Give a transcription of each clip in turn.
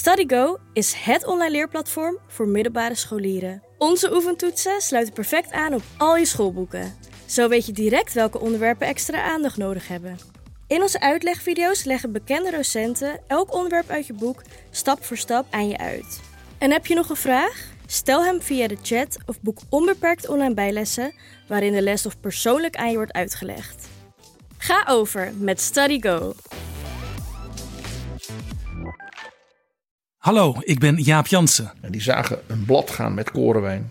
StudyGo is het online leerplatform voor middelbare scholieren. Onze oefentoetsen sluiten perfect aan op al je schoolboeken. Zo weet je direct welke onderwerpen extra aandacht nodig hebben. In onze uitlegvideo's leggen bekende docenten elk onderwerp uit je boek stap voor stap aan je uit. En heb je nog een vraag? Stel hem via de chat of boek onbeperkt online bijlessen waarin de les of persoonlijk aan je wordt uitgelegd. Ga over met StudyGo. Hallo, ik ben Jaap Jansen En die zagen een blad gaan met korenwijn.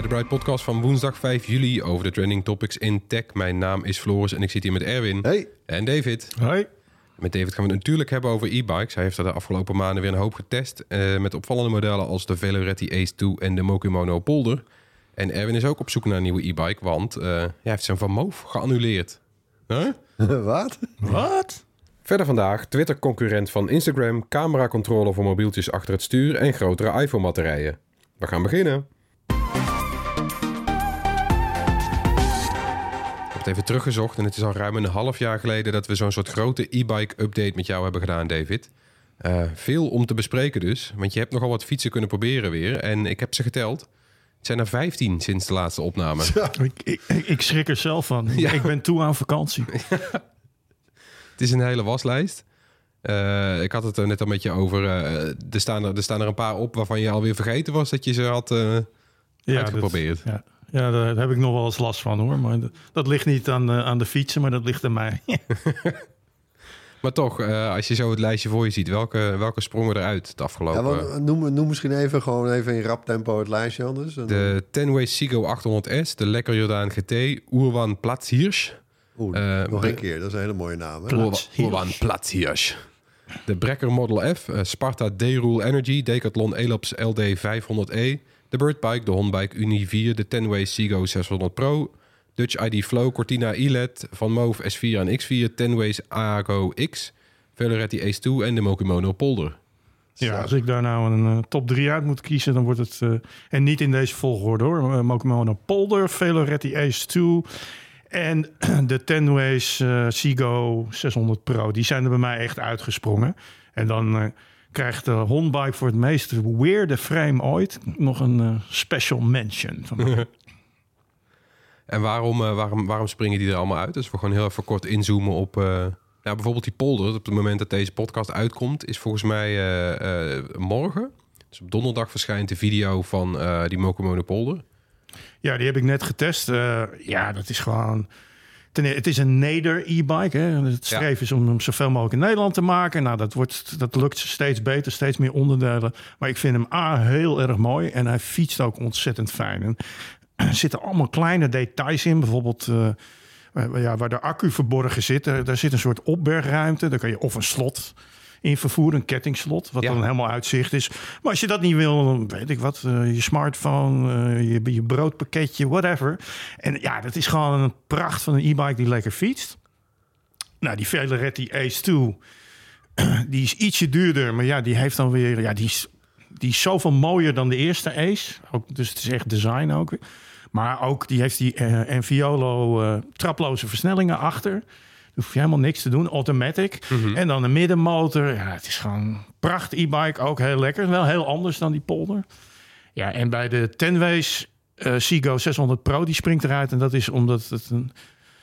Bij de Bright Podcast van woensdag 5 juli over de trending topics in tech. Mijn naam is Floris en ik zit hier met Erwin Hey. en David. Hoi. Met David gaan we het natuurlijk hebben over e-bikes. Hij heeft er de afgelopen maanden weer een hoop getest. eh, met opvallende modellen als de Veloretti Ace 2 en de Mokimono Polder. En Erwin is ook op zoek naar een nieuwe e-bike, want eh, hij heeft zijn Van Moof geannuleerd. Huh? Wat? Wat? Verder vandaag Twitter-concurrent van Instagram, cameracontrole voor mobieltjes achter het stuur en grotere iPhone-batterijen. We gaan beginnen. Heb het even teruggezocht en het is al ruim een half jaar geleden dat we zo'n soort grote e-bike update met jou hebben gedaan, David. Eh, veel om te bespreken dus, want je hebt nogal wat fietsen kunnen proberen weer en ik heb ze geteld. Het zijn er 15 sinds de laatste opname. Ik, ik, ik schrik er zelf van. Ja. Ik ben toe aan vakantie. Het is een hele waslijst. Eh, ik had het er net al met je over. eh, er, staan er, er staan er een paar op waarvan je alweer vergeten was dat je ze had eh, uitgeprobeerd. Dat, ja. Ja, daar heb ik nog wel eens last van hoor. Maar dat, dat ligt niet aan, de- aan de fietsen, maar dat ligt aan mij. Maar toch, eh, als je zo het lijstje voor je ziet, welke, welke sprongen eruit het Ja, afgelopen? want, noem, noem misschien even, gewoon even in rap tempo het lijstje anders. En de Tenway Sigo 800S, de Lekker Jordaan GT, Oerwan Platzhirsch. Oeh, eh, nog een keer, dat is een hele mooie naam. Hè? Platzhirsch. De Brekker Model F, eh, Sparta D-Rule Energy, Decathlon Elops LD 500E, de Birdbike, de Honbike Uni 4, de Tenway Sigo 600 Pro, Dutch ID Flow, Cortina e-LED, Van Moof S4 en X4, Tenways Ago X, Veloretti Ace 2 en de Mokimono Polder. Ja, als ik daar nou een eh, top 3 uit moet kiezen, dan wordt het... eh, en niet in deze volgorde hoor. Uh, Mokimono Polder, Veloretti Ace 2 en de Tenways eh Seago 600 Pro. Die zijn er bij mij echt uitgesprongen. En dan eh, krijgt de Honbike voor het meest weirde frame ooit nog een eh, special mention van. En waarom, eh, waarom, waarom springen die er allemaal uit? Dus we gewoon heel even kort inzoomen op... nou, bijvoorbeeld die polder. Op het moment dat deze podcast uitkomt... is volgens mij morgen. Dus op donderdag verschijnt de video van die Mokimono polder. Ja, die heb ik net getest. Ja, dat is gewoon. Ten, e- het is een neder e-bike. Hè. Het streven is om hem zoveel mogelijk in Nederland te maken. Nou, dat, wordt, dat lukt steeds beter, steeds meer onderdelen. Maar ik vind hem A, heel erg mooi. En hij fietst ook ontzettend fijn. En er zitten allemaal kleine details in. Bijvoorbeeld eh, waar- ja, waar de accu verborgen zit. Daar, daar zit een soort opbergruimte. Daar kan je of een slot in vervoeren, een kettingslot, wat Ja. dan helemaal uitzicht is. Maar als je dat niet wil, dan weet ik wat, eh, je smartphone, eh, je, je broodpakketje, whatever. En ja, dat is gewoon een pracht van een e-bike die lekker fietst. Nou, die Veloretti Ace 2, die is ietsje duurder, maar ja, die heeft dan weer, ja, die is, die is zoveel mooier dan de eerste Ace. Ook, dus het is echt design ook. Maar ook, die heeft die eh Enviolo traploze versnellingen achter. Hoef je helemaal niks te doen. Automatic. En dan een middenmotor. Ja, het is gewoon een pracht e-bike. Ook heel lekker. Wel heel anders dan die polder. Ja, en bij de Tenways eh Seago 600 Pro, die springt eruit. En dat is omdat het een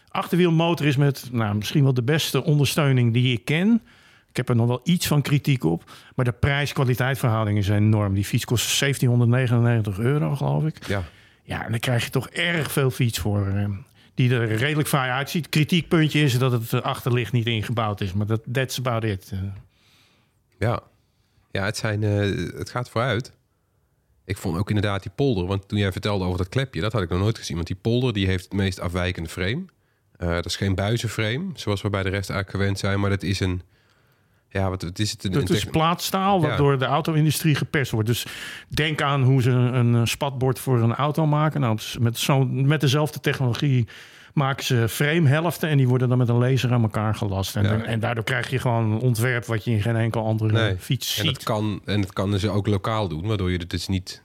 achterwielmotor is met nou, misschien wel de beste ondersteuning die ik ken. Ik heb er nog wel iets van kritiek op. Maar de prijs-kwaliteit verhoudingen zijn enorm. Die fiets kost 1799 euro, geloof ik. Ja. Ja, en dan krijg je toch erg veel fiets voor. Die er redelijk fraai uitziet. Kritiekpuntje is dat het achterlicht niet ingebouwd is. Maar dat that's about it. Ja, ja het, zijn, eh, het gaat vooruit. Ik vond ook inderdaad die polder, want toen jij vertelde over dat klepje, dat had ik nog nooit gezien. Want die polder die heeft het meest afwijkende frame. Eh, dat is geen buizenframe, zoals we bij de rest eigenlijk gewend zijn, maar dat is een. Ja, wat, wat is het? Een, Dat een is plaatstaal wat Ja. door de auto-industrie geperst wordt. Dus denk aan hoe ze een eh, spatbord voor een auto maken. Nou, met, zo, met dezelfde technologie maken ze framehelften... en die worden dan met een laser aan elkaar gelast. En, Ja. en daardoor krijg je gewoon een ontwerp... wat je in geen enkel andere Nee. fiets En ziet. dat kan, en dat kan ze ook lokaal doen, waardoor je het dus niet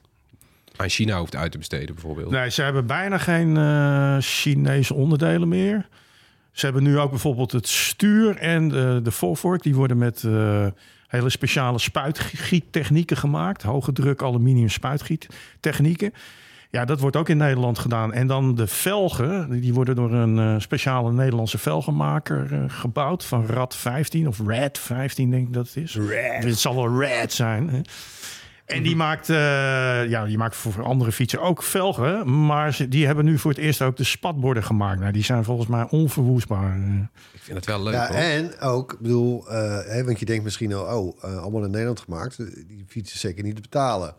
aan China hoeft uit te besteden, bijvoorbeeld. Nee, ze hebben bijna geen eh, Chinese onderdelen meer. Ze hebben nu ook bijvoorbeeld het stuur en de, de voorvork. Die worden met eh, hele speciale spuitgiettechnieken gemaakt. Hoge druk aluminium spuitgiettechnieken. Ja, dat wordt ook in Nederland gedaan. En dan de velgen, die worden door een eh, speciale Nederlandse velgenmaker eh, gebouwd. Van RAD 15 of RAD 15 denk ik dat het is. Red. Het zal wel RAD zijn. Hè? En die maakt, eh, ja, die maakt voor andere fietsen ook velgen. Maar ze, die hebben nu voor het eerst ook de spatborden gemaakt. Nou, die zijn volgens mij onverwoestbaar. Ik vind het wel leuk, Ja, hoor. en ook, ik bedoel, eh, hè, want je denkt misschien al, oh, eh, allemaal in Nederland gemaakt. Die fiets is zeker niet te betalen.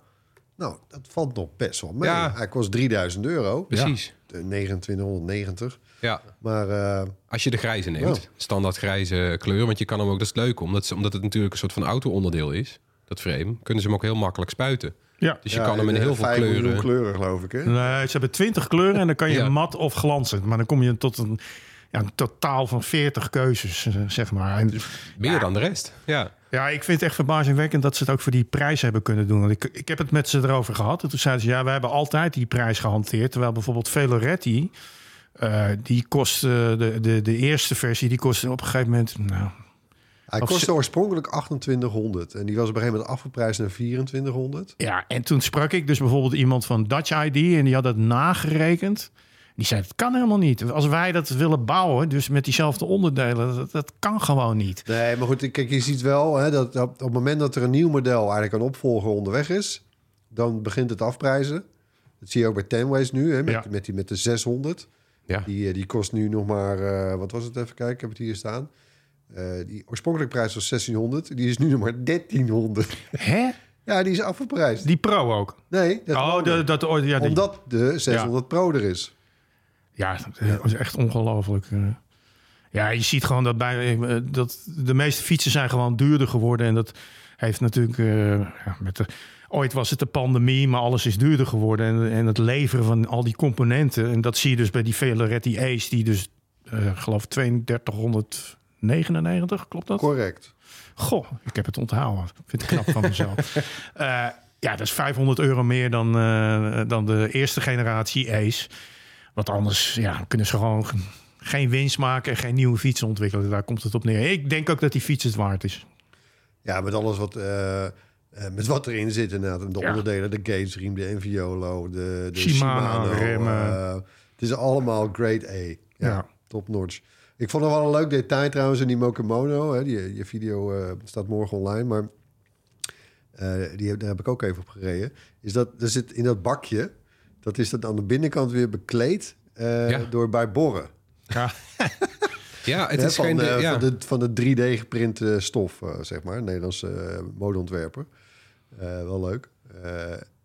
Nou, dat valt nog best wel mee. Ja. Hij kost 3000 euro. Precies. De 2990. Ja. Maar eh, Als je de grijze neemt, Ja. standaard grijze kleur, want je kan hem ook, dat is leuk, omdat, ze- omdat het natuurlijk een soort van auto-onderdeel is, dat frame, kunnen ze hem ook heel makkelijk spuiten. Ja. Dus je ja, kan hem in eh, heel veel vijf miljoen kleuren. kleuren, geloof ik. Hè? Nee, ze hebben 20 kleuren en dan kan je Ja. mat of glanzend. Maar dan kom je tot een, ja, een totaal van 40 keuzes, eh, zeg maar. En, Meer dan de rest. Ja. ja, ik vind het echt verbazingwekkend dat ze het ook voor die prijs hebben kunnen doen. Want ik, ik heb het met ze erover gehad. En toen zeiden ze, ja, we hebben altijd die prijs gehanteerd. Terwijl bijvoorbeeld Veloretti, eh, die kost, eh, de, de, de eerste versie, die kostte op een gegeven moment... Nou, Hij Of kostte oorspronkelijk 2800. En die was op een gegeven moment afgeprijsd naar 2400. Ja, en toen sprak ik dus bijvoorbeeld iemand van Dutch ID en die had dat nagerekend. Die zei, het kan helemaal niet. Als wij dat willen bouwen, dus met diezelfde onderdelen, dat, dat kan gewoon niet. Nee, maar goed, kijk, je ziet wel hè, dat op, op het moment dat er een nieuw model eigenlijk een opvolger onderweg is, dan begint het afprijzen. Dat zie je ook bij Tenways nu, hè, met, Ja. met, die, met de 600. Ja. Die, eh, die kost nu nog maar, eh, wat was het even kijken, ik heb het hier staan. Eh, die oorspronkelijke prijs was 1600, die is nu nog maar 1300. Hè? Ja, die is afgeprijsd. Die Pro ook. Nee, dat oh, de, dat, oh, ja, die- omdat de 600 Pro er is. ja, dat is echt ongelooflijk. eh. Ja, je ziet gewoon dat, bij, eh, dat de meeste fietsen zijn gewoon duurder geworden. En dat heeft natuurlijk... ja, met de, ooit was het de pandemie, maar alles is duurder geworden. En, en het leveren van al die componenten. En dat zie je dus bij die Veloretti Ace, die dus, eh geloof 3299, klopt dat? Correct. Goh, ik heb het onthouden. Ik vind het knap van mezelf. Eh, ja, dat is 500 euro meer dan, eh, dan de eerste generatie Ace. Want anders ja, kunnen ze gewoon geen winst maken en geen nieuwe fietsen ontwikkelen. Daar komt het op neer. Ik denk ook dat die fiets het waard is. Ja, met alles wat, eh, met wat erin zit inderdaad. De Ja. onderdelen, de Gates-riem, de Enviolo, de, de Shimano, Shimano. remmen. het is allemaal grade A. Ja, Ja. top notch. Ik vond er wel een leuk detail trouwens in die Mokemono. Hè. Die, je video eh, staat morgen online, maar eh, die, heb- daar heb ik ook even op gereden. Is dat er zit in dat bakje, dat is dat aan de binnenkant weer bekleed eh, Ja. door bij Borren. Ja, Ja, het is van, geen... ja. van, de, van de 3D geprinte stof, zeg maar. Nederlandse modeontwerper. Eh, wel leuk. Eh,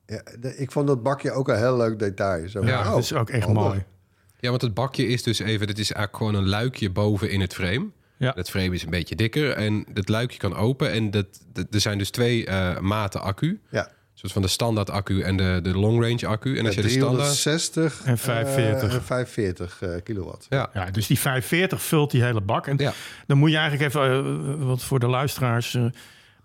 ja, de- ik vond dat bakje ook een heel leuk detail. Zo, Ja, oh, dat is ook echt handig. mooi. Ja, want het bakje is dus even... Het is eigenlijk gewoon een luikje boven in het frame. Ja. Het frame is een beetje dikker en dat luikje kan open. En dat, dat- er zijn dus twee eh, maten accu. Ja, Zoals van de standaard accu en de, de long range accu. En als je de standaard... 360 En 45. eh, en 45 eh, kilowatt. Ja, Ja, dus die 540 vult die hele bak. En Ja. dan moet je eigenlijk even, eh, wat voor de luisteraars, eh,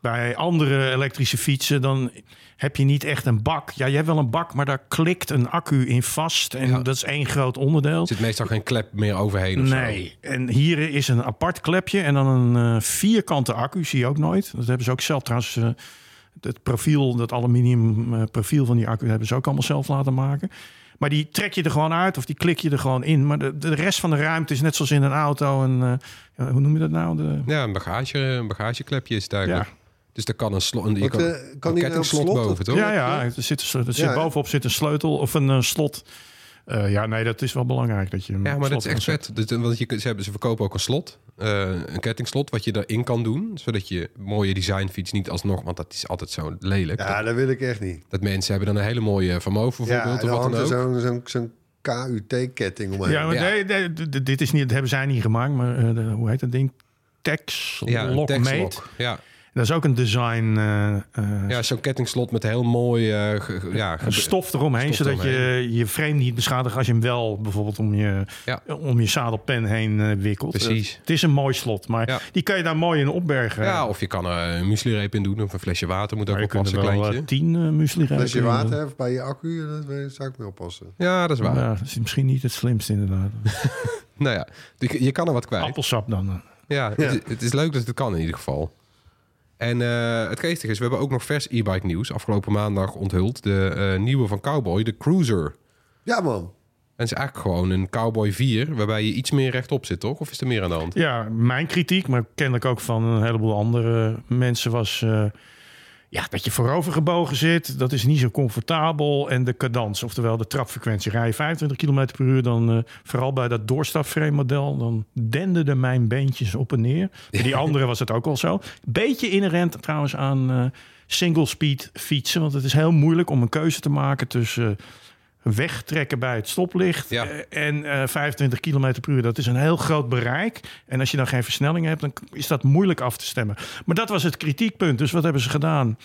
bij andere elektrische fietsen, dan heb je niet echt een bak. Ja, je hebt wel een bak, maar daar klikt een accu in vast. En Ja. dat is één groot onderdeel. er zit meestal geen klep meer overheen of zo. Nee, en hier is een apart klepje en dan een eh, vierkante accu, zie je ook nooit. Dat hebben ze ook zelf trouwens. eh, het profiel, dat aluminium eh, profiel van die accu hebben ze ook allemaal zelf laten maken. Maar die trek je er gewoon uit of die klik je er gewoon in. Maar de, de rest van de ruimte is net zoals in een auto. Een, hoe noem je dat nou? De, Ja, een, bagage, een bagageklepje is het eigenlijk. Ja. Dus er kan een slot... Je kan, een kan die nou kettingslot slot? boven, toch? ja, ja, er zit, er zit Ja, bovenop zit een sleutel of een eh, slot. Eh, ja, nee, dat is wel belangrijk dat je. hem Ja, maar dat is echt vet. Dus, want je, ze, hebben, ze verkopen ook een slot. eh, een kettingslot wat je erin kan doen. Zodat je mooie designfiets niet alsnog... Want dat is altijd zo lelijk. Ja, dat, dat wil ik echt niet. dat mensen hebben dan een hele mooie vermogen Ja, bijvoorbeeld. of wat dan ook. zo'n zo'n zo'n KUT-ketting omheen. Ja, maar Ja. nee, dit is niet, dat hebben zij niet gemaakt, maar eh, hoe heet dat ding? Tex Ja, een Lock. Ja, Dat is ook een design eh, eh, ja zo'n kettingslot met heel mooi... eh, ge- ja, een ge- stof eromheen, stof zodat je je frame niet beschadigt als je hem wel bijvoorbeeld om je, Ja. om je zadelpen heen wikkelt. Precies. Het is een mooi slot, maar Ja. die kan je daar mooi in opbergen. Ja, of je kan er een muesli-reep in doen. Of een flesje water moet ook maar je wel kunt er passen, wel kleintje. tien uh, muesli Als je rijpen. water bij je accu, dat zou ik mee oppassen. Ja, dat is waar. Ja, dat is misschien niet het slimste inderdaad. Nou ja, je, je kan er wat kwijt. Appelsap dan. Ja, het is leuk dat het kan in ieder geval. En eh, het geestige is, we hebben ook nog vers e-bike nieuws. Afgelopen maandag onthuld de eh, nieuwe van Cowboy, de Cruiser. Ja, man. En het is eigenlijk gewoon een Cowboy 4, waarbij je iets meer rechtop zit, toch? Of is er meer aan de hand? Ja, mijn kritiek, maar kennelijk ook van een heleboel andere mensen was... eh, ja, dat je voorover gebogen zit, dat is niet zo comfortabel. En de cadans, oftewel de trapfrequentie. Rij je 25 km per uur, dan eh, vooral bij dat doorstapframe model... dan denderden mijn beentjes op en neer. Bij die andere was het ook al zo. Beetje inherent trouwens aan eh, single speed fietsen. Want het is heel moeilijk om een keuze te maken tussen... eh, wegtrekken bij het stoplicht Ja. eh, en eh 25 km per uur. Dat is een heel groot bereik. En als je dan geen versnelling hebt, dan is dat moeilijk af te stemmen. Maar dat was het kritiekpunt. Dus wat hebben ze gedaan?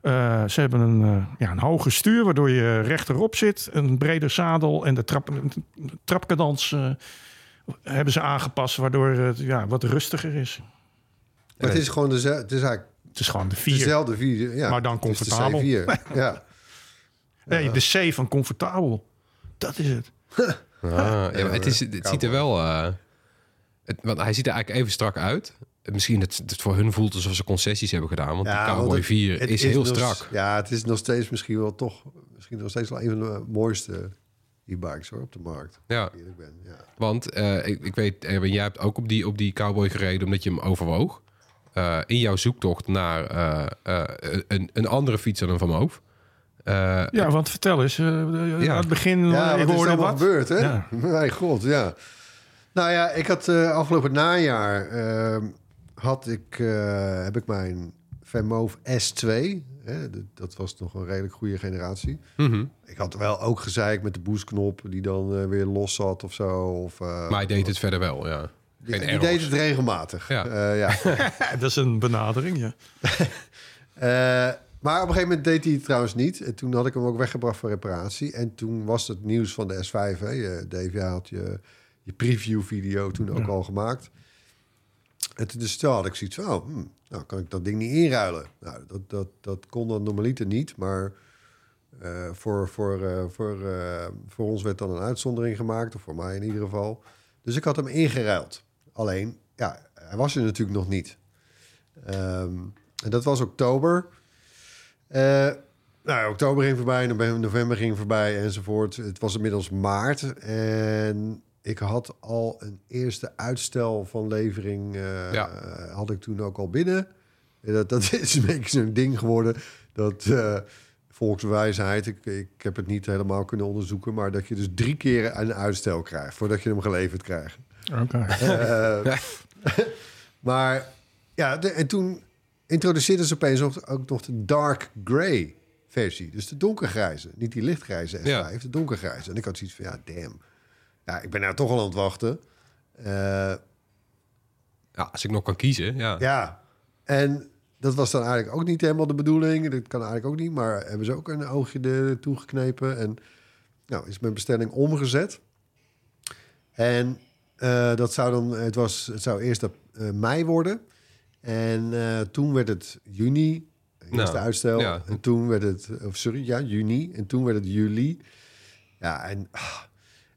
Eh, ze hebben een, eh, ja, een hoger stuur, waardoor je rechterop zit. Een breder zadel en de trap, de trapkadans eh, hebben ze aangepast... waardoor het ja, wat rustiger is. Maar het is gewoon dezelfde, het is eigenlijk Het is gewoon de vier. dezelfde vier. Ja, Maar dan het is de comfortabel. C4. ja. Nee, de C van comfortabel. Dat is het. Ah, ja, het, is, het ziet er wel... eh, het, want hij ziet er eigenlijk even strak uit. Misschien dat het voor hun voelt alsof ze concessies hebben gedaan. Want Ja, de want Cowboy het- 4 het is, heel nog- strak. Ja, het is nog steeds misschien wel toch... Misschien nog steeds wel een van de mooiste e-bikes hoor, op de markt. Ja. Ik ben, ja. Want eh, ik, ik weet, Erwin, jij hebt ook op die, op die Cowboy gereden omdat je hem overwoog. Eh, in jouw zoektocht naar eh, eh, een, een andere fiets dan een Van Moof. Eh, Ja, want vertel eens. eh, Ja. Aan het begin, Ja, ik wat is hoorde er allemaal wat. gebeurd, hè? Ja. Mijn god, ja. Nou ja, ik had eh, afgelopen najaar... ehm, had ik, eh, heb ik mijn Vermoof S2. Hè, dat was nog een redelijk goede generatie. mhm. Ik had wel ook gezeik met de boostknop... die dan weer los zat of zo. Of, eh, Maar hij deed het verder wel, ja. Geen die deed het regelmatig. Ja. Eh, ja. Dat is een benadering, ja. Maar op een gegeven moment deed hij het trouwens niet. En toen had ik hem ook weggebracht voor reparatie. En toen was het nieuws van de S5. Hè. Je, Dave, jij had je, je preview-video toen ook al gemaakt. En toen, dus toen had ik zoiets van... Oh, hm, nou kan ik dat ding niet inruilen. Nou, dat, dat, dat kon dan normaliter niet. Maar eh, voor, voor, eh, voor, eh, voor ons werd dan een uitzondering gemaakt. Of voor mij in ieder geval. Dus ik had hem ingeruild. Alleen, ja, hij was er natuurlijk nog niet. Ehm, en dat was oktober. Eh, nou, oktober ging voorbij, november, november ging voorbij enzovoort. Het was inmiddels maart en ik had al een eerste uitstel van levering. eh, Ja. Had ik toen ook al binnen. En dat, dat is een beetje zo'n ding geworden. Dat eh, volkswijsheid, ik, ik heb het niet helemaal kunnen onderzoeken, maar dat je dus drie keer een uitstel krijgt voordat je hem geleverd krijgt. Oké. Eh, maar ja, de- en toen introduceerden ze opeens ook, ook nog de dark grey versie. Dus de donkergrijze. Niet die lichtgrijze S5, Ja. de donkergrijze. En ik had zoiets van, ja, damn. Ja, ik ben nou toch al aan het wachten. Eh, Ja, als ik nog kan kiezen, ja. ja, en dat was dan eigenlijk ook niet helemaal de bedoeling. Dat kan eigenlijk ook niet, maar hebben ze ook een oogje er toegeknepen. En nou, is mijn bestelling omgezet. En eh, dat zou dan, het, was, het zou eerst op eh, mei worden. En eh, toen werd het juni, eerste Nou, uitstel. ja. En toen werd het, of sorry, ja, juni. En toen werd het juli. Ja, en, ah.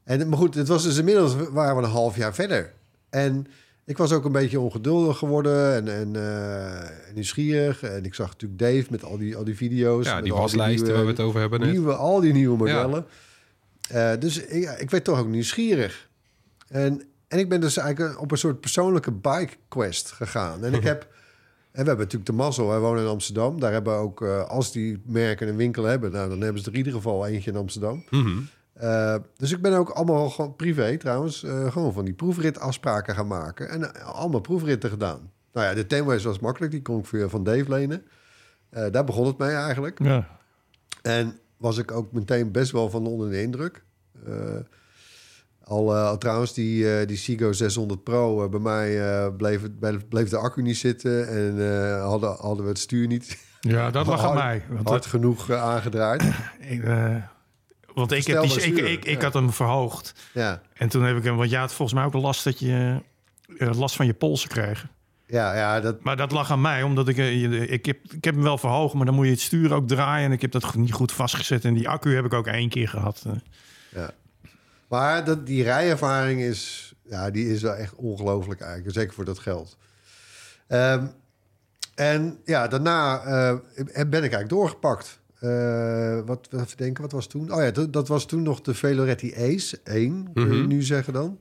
en maar goed, het was dus inmiddels waren we een half jaar verder. En ik was ook een beetje ongeduldig geworden en, en eh, nieuwsgierig. En ik zag natuurlijk Dave met al die, al die video's. Ja, die waslijsten waar we het over hebben net. Nieuwe, al die nieuwe modellen. Eh, dus ik, ik werd toch ook nieuwsgierig. En, en ik ben dus eigenlijk op een soort persoonlijke bike quest gegaan. En ik heb... En we hebben natuurlijk de mazzel. Wij wonen in Amsterdam. Daar hebben ook, eh, als die merken een winkel hebben... Nou, dan hebben ze er in ieder geval eentje in Amsterdam. Mhm. Eh, dus ik ben ook allemaal gewoon privé trouwens, eh, gewoon van die proefritafspraken gaan maken. En eh, allemaal proefritten gedaan. Nou ja, de Tenways was makkelijk, die kon ik via van Dave lenen. Eh, daar begon het mee eigenlijk. Ja. En was ik ook meteen best wel van onder de indruk. Eh, al, al trouwens, die, eh, die Sigo 600 Pro, eh, bij mij bleef, het, bleef- de accu niet zitten en hadden, hadden we het stuur niet ja, dat lag aan mij. Want, hard genoeg aangedraaid. ik, want ik, heb die, ik, ik, ik ja. had hem verhoogd. Ja, En toen heb ik hem... Want ja, het volgens mij ook last dat je... last van je polsen kreeg. ja, ja dat, Maar dat lag aan mij, omdat ik... ik, heb, ik heb hem wel verhoogd, maar dan moet je het stuur ook draaien. En ik heb dat niet goed vastgezet. En die accu heb ik ook één keer gehad. eh. ja. Maar dat, die rijervaring is, ja, die is wel echt ongelooflijk eigenlijk. Zeker voor dat geld. Ehm, en ja, daarna eh, ben ik eigenlijk doorgepakt. Eh, wat, wat denken, wat was toen? Oh ja, dat, dat was toen nog de Veloretti Ace 1, kun je Mhm. nu zeggen dan.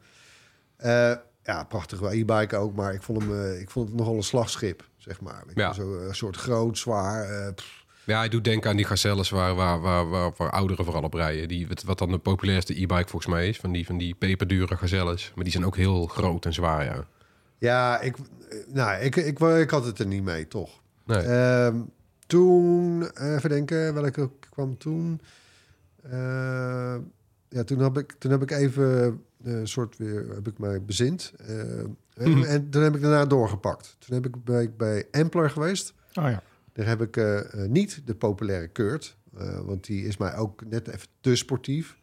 Eh, ja, prachtig e-bike ook, maar ik vond, hem, ik vond het nogal een slagschip, zeg maar. Ja. Zo een soort groot, zwaar. pff. Ja, hij doet denken aan die gazelles waar, waar, waar, waar, waar ouderen vooral op rijden. Die, wat, wat dan de populairste e-bike volgens mij is. Van die, van die peperdure gazelles. Maar die zijn ook heel groot en zwaar, ja. ja, ik, eh, nou, ik, ik, ik had het er niet mee, toch? Nee. Ehm, toen, eh, even denken, welke kwam toen? Eh, ja, toen heb ik, toen heb ik even eh, een soort weer, heb ik mij bezind. Eh, en, en toen heb ik daarna doorgepakt. Toen heb ik bij, bij Ampler geweest. Oh ja. Daar heb ik eh, eh, niet de populaire Kurt, eh, want die is mij ook net even te sportief.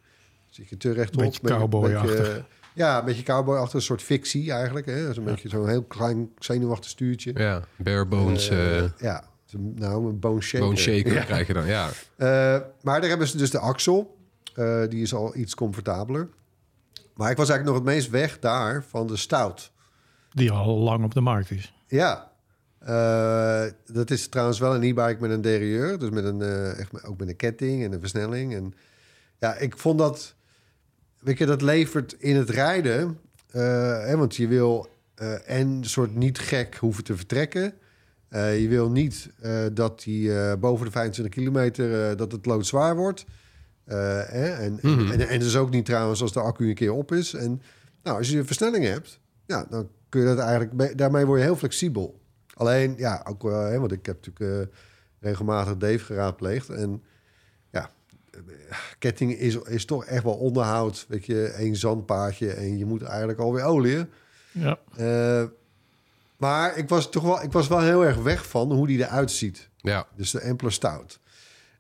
Zit je te rechtop. Beetje Beetje- cowboy-achtig. beetje- Ja, een beetje cowboy achter een soort fictie eigenlijk. Hè? Zo'n beetje zo'n heel klein zenuwachtig stuurtje. Ja, bare bones, ja, nou een bone shaker. bone shaker Ja. krijg je dan. Ja, Eh, maar daar hebben ze dus de axel. Eh, die is al iets comfortabeler. Maar ik was eigenlijk nog het meest weg daar van de stout. Die al lang op de markt is. Ja. Eh, dat is trouwens wel een e-bike met een derailleur. Dus met een, eh, echt ook met een ketting en een versnelling. En ja, ik vond dat... Weet je, dat levert in het rijden... eh, hè, want je wil en een soort niet gek hoeven te vertrekken. Je wil niet dat die boven de 25 kilometer... dat het loodzwaar wordt. Hè, en, Mhm. en, en dus ook niet trouwens als de accu een keer op is. En nou, als je een versnelling hebt... Ja, dan kun je dat eigenlijk... Daarmee word je heel flexibel. Alleen, ja, ook wel, hè, want ik heb natuurlijk eh, regelmatig Dave geraadpleegd. En ja, eh, ketting is, is toch echt wel onderhoud. Weet je, één zandpaadje en je moet eigenlijk alweer olieën. Ja. Eh, maar ik was toch wel, ik was wel heel erg weg van hoe die eruit ziet. ja. Dus de Ampler Stout.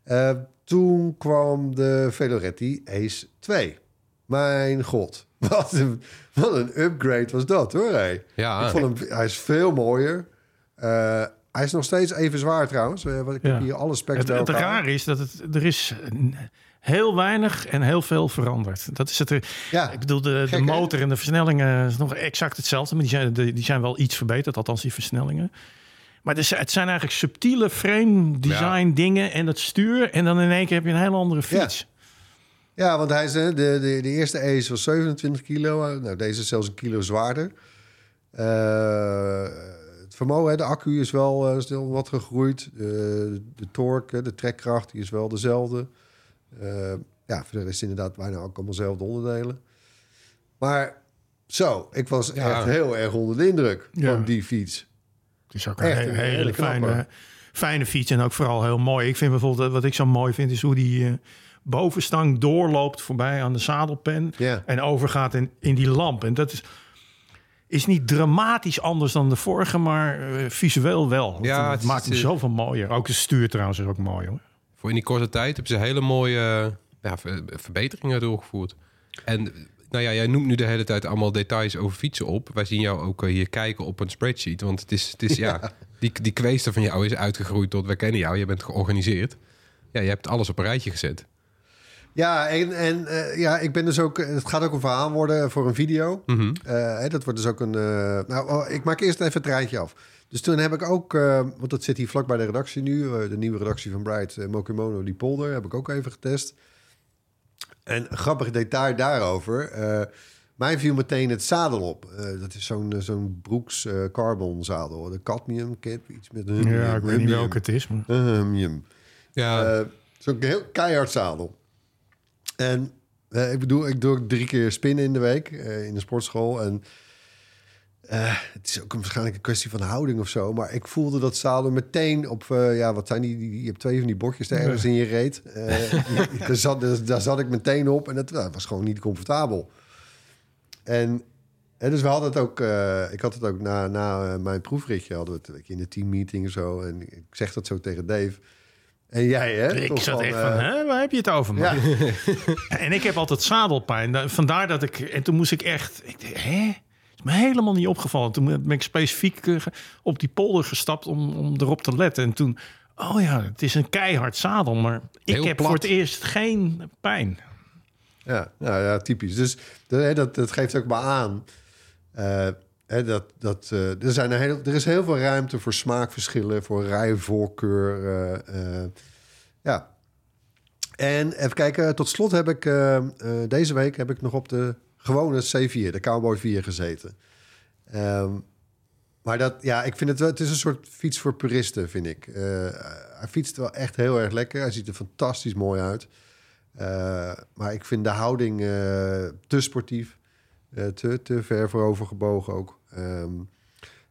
Eh, toen kwam de Veloretti Ace 2. Mijn god, wat een, wat een upgrade was dat hoor. Hey. ja. Ik vond hem, hij is veel mooier. Eh, hij is nog steeds even zwaar trouwens. Eh, want ik heb hier alle specs Het, bij het elkaar. raar is dat het, er is heel weinig en heel veel veranderd. Dat is het. er- Ja, Ik bedoel, de, Gek, motor en de versnellingen is nog exact hetzelfde. Maar die zijn, die zijn wel iets verbeterd, althans die versnellingen. Maar dus, het zijn eigenlijk subtiele frame design dingen en dat stuur. En dan in één keer heb je een hele andere fiets. ja, want hij is, eh, de, de, de eerste Ace was 27 kilo. Eh, Nou, deze is zelfs een kilo zwaarder. Eh, het vermogen, de accu is wel eh, stil wat gegroeid. Eh, de torque, de trekkracht, die is wel dezelfde. Eh, ja, verder is het inderdaad bijna ook allemaal dezelfde onderdelen. Maar zo, ik was Ja. echt heel erg onder de indruk Ja. van die fiets. Het is ook Echt een een hele, fijne, fijne fiets en ook vooral heel mooi. Ik vind bijvoorbeeld, wat ik zo mooi vind, is hoe die bovenstang doorloopt voorbij aan de zadelpen en overgaat in, in die lamp. En dat is, is niet dramatisch anders dan de vorige, maar eh, visueel wel. Ja, het maakt hem zoveel mooier. Ook de stuur trouwens is ook mooi hoor. Voor in die korte tijd hebben ze hele mooie ja, ver- verbeteringen doorgevoerd. En nou ja, jij noemt nu de hele tijd allemaal details over fietsen op. Wij zien jou ook eh, hier kijken op een spreadsheet. Want het is, het is ja, die, die kweester van jou is uitgegroeid tot we kennen jou. Je bent georganiseerd. Ja, je hebt alles op een rijtje gezet. Ja, en, en eh, ja, ik ben dus ook. Het gaat ook een verhaal worden voor een video. Mhm. Eh, hè, dat wordt dus ook een. eh, nou, oh, ik maak eerst even het rijtje af. Dus toen heb ik ook, eh, want dat zit hier vlak bij de redactie nu, eh, de nieuwe redactie van Bright, uh, Mokimono, die polder, heb ik ook even getest. En een grappig detail daarover. eh, mij viel meteen het zadel op. Eh, dat is zo'n eh, zo'n Brooks eh, carbon zadel. De cadmium kit, iets met een Ja, ik weet niet welke het is. Maar... Ja, Eh, Zo'n heel keihard zadel. En Eh, ik bedoel, ik doe ook drie keer spinnen in de week eh, in de sportschool. En eh, het is ook een, waarschijnlijk een kwestie van houding of zo. Maar ik voelde dat zadel meteen op... ja, wat zijn die, die? Je hebt twee van die bordjes daar ergens in je reet. Daar, zat, daar, daar zat ik meteen op. En dat nou, was gewoon niet comfortabel. En, en dus we hadden het ook... ik had het ook na, na mijn proefritje... hadden we het in de teammeeting en zo. En ik zeg dat zo tegen Dave... En jij, hè? Ik Toch zat echt eh, van, hè, waar heb je het over, man? Ja, En ik heb altijd zadelpijn. Da- Vandaar dat ik... En toen moest ik echt... Ik dacht, hè? Is me helemaal niet opgevallen. Toen ben ik specifiek eh, op die polder gestapt om, om erop te letten. En toen... Oh ja, het is een keihard zadel. Maar ik Heel heb plat. voor het eerst geen pijn. Ja, nou ja, typisch. Dus dat, dat geeft ook maar aan. eh, dat, dat, eh, er, zijn heel, er is heel veel ruimte voor smaakverschillen, voor rijvoorkeur. eh, ja. En even kijken, tot slot heb ik deze week heb ik nog op de gewone C4, de Cowboy 4 gezeten. Ehm, maar dat, ja, ik vind het wel, het is een soort fiets voor puristen, vind ik. Hij fietst wel echt heel erg lekker. Hij ziet er fantastisch mooi uit. Maar ik vind de houding te sportief. te, te ver voorover gebogen ook. Ehm,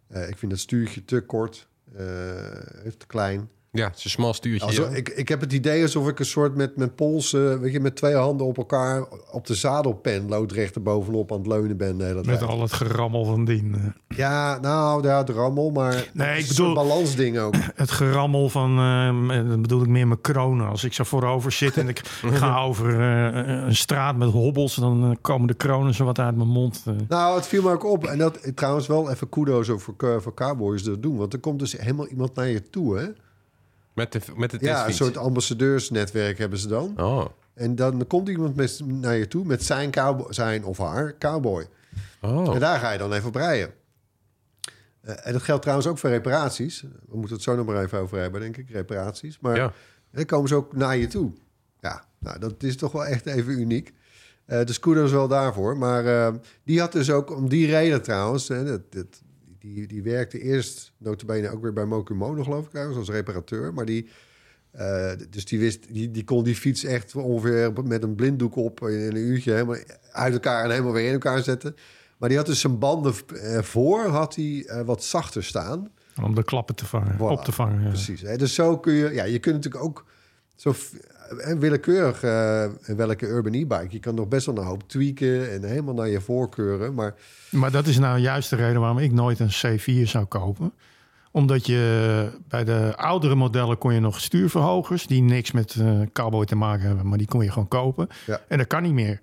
eh, ik vind het stuurtje te kort. eh, even te klein. Ja, het is een smal stuurtje. Also, ja. ik, ik heb het idee alsof ik een soort met mijn polsen... weet je, met twee handen op elkaar... op de zadelpen loodrecht bovenop aan het leunen ben de hele Met tijd. al het gerammel van dien. eh. Ja, nou, ja, de rammel, maar... het Nee, is ik een bedoel- balansding ook. Het gerammel van... eh, dan bedoel ik meer mijn kronen. Als ik zo voorover zit en ik ga over eh, een straat met hobbels... dan komen de kronen zo wat uit mijn mond. Nou, het viel me ook op. En dat trouwens wel even kudo's voor, voor Cowboys dat doen. Want er komt dus helemaal iemand naar je toe, hè? Met de, met de Ja, een soort ambassadeursnetwerk hebben ze dan. Oh, En dan komt iemand met, naar je toe met zijn, cowboy, zijn of haar cowboy. oh. En daar ga je dan even op rijden. Eh, en dat geldt trouwens ook voor reparaties. We moeten het zo nog maar even over hebben, denk ik. Reparaties. Maar Ja. dan komen ze ook naar je toe. Ja, nou, dat is toch wel echt even uniek. Eh dus kudos wel daarvoor. Maar eh, die had dus ook om die reden trouwens... Hè, dat, dat, die, die werkte eerst notabene ook weer bij Mokumono, geloof ik als reparateur. Maar die... eh, dus die, wist, die, die kon die fiets echt ongeveer met een blinddoek op in een uurtje helemaal uit elkaar en helemaal weer in elkaar zetten. Maar die had dus zijn banden eh, voor had hij eh, wat zachter staan. om de klappen te vangen, Voilà, op te vangen. ja. Precies. Hè? Dus zo kun je, ja, je kunt natuurlijk ook zo willekeurig eh, welke urban e-bike. Je kan nog best wel een hoop tweaken en helemaal naar je voorkeuren. Maar Maar dat is nou juist de reden waarom ik nooit een C4 zou kopen. Omdat je bij de oudere modellen kon je nog stuurverhogers... die niks met eh cowboy te maken hebben, maar die kon je gewoon kopen. Ja. En dat kan niet meer.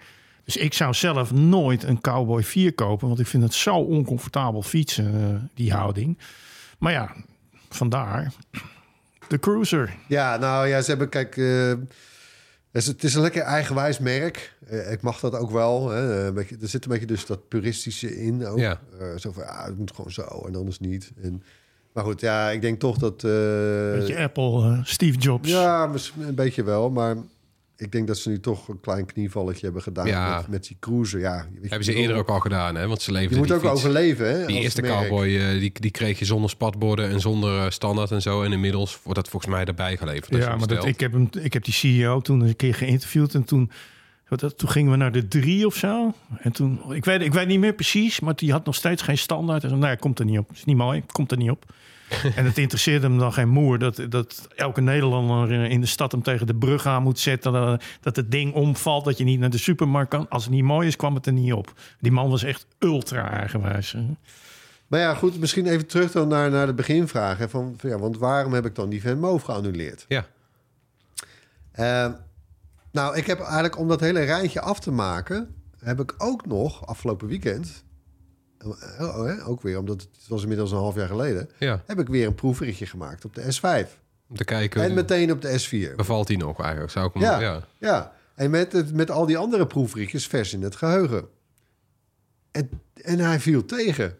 Dus ik zou zelf nooit een Cowboy 4 kopen... want ik vind het zo oncomfortabel fietsen, eh, die houding. Maar ja, vandaar de Cruiser. ja, nou ja, ze hebben, kijk, eh, het is- het is een lekker eigenwijs merk. Eh, ik mag dat ook wel. Hè? Een beetje, er zit een beetje dus dat puristische in ook. Ja. Eh, zo van, ja, het moet gewoon zo en anders niet. En, maar goed, ja, ik denk toch dat... eh, Beetje Apple, eh, Steve Jobs. Ja, een beetje wel, maar ik denk dat ze nu toch een klein knievalletje hebben gedaan Ja. met, met die cruiser. Ja, weet je, Hebben ze eerder ook al gedaan, hè? Want ze leefden Je moet die ook fiets. overleven, hè? Die eerste merk. cowboy, eh, die, die kreeg je zonder spatborden en zonder eh, standaard en zo. En inmiddels wordt dat volgens mij erbij geleverd. Ja, maar dat, ik, heb hem, ik heb die CEO toen een keer geïnterviewd en toen, wat dat, toen gingen we naar de drie of zo. En toen, ik weet, ik weet niet meer precies, maar die had nog steeds geen standaard. En zei, nee, komt er niet op. Is niet mooi, komt er niet op. en het interesseerde hem dan geen moer dat, dat elke Nederlander in de stad hem tegen de brug aan moet zetten. eh, Dat het ding omvalt, dat je niet naar de supermarkt kan. Als het niet mooi is, kwam het er niet op. Die man was echt ultra eigenwijs. hè. Maar ja, goed, misschien even terug dan naar, naar de beginvraag. Hè, van, van ja, want waarom heb ik dan die Van Moof geannuleerd? Ja, Eh, nou, ik heb eigenlijk om dat hele rijtje af te maken... heb ik ook nog afgelopen weekend... oh, hè, ook weer, omdat het was inmiddels een half jaar geleden... ja. heb ik weer een proefritje gemaakt op de S5. Om te kijken, En meteen op de S4. bevalt die nog eigenlijk? Zou ik hem, Ja, ja. ja. En met, het, met al die andere proefritjes vers in het geheugen. En, en hij viel tegen.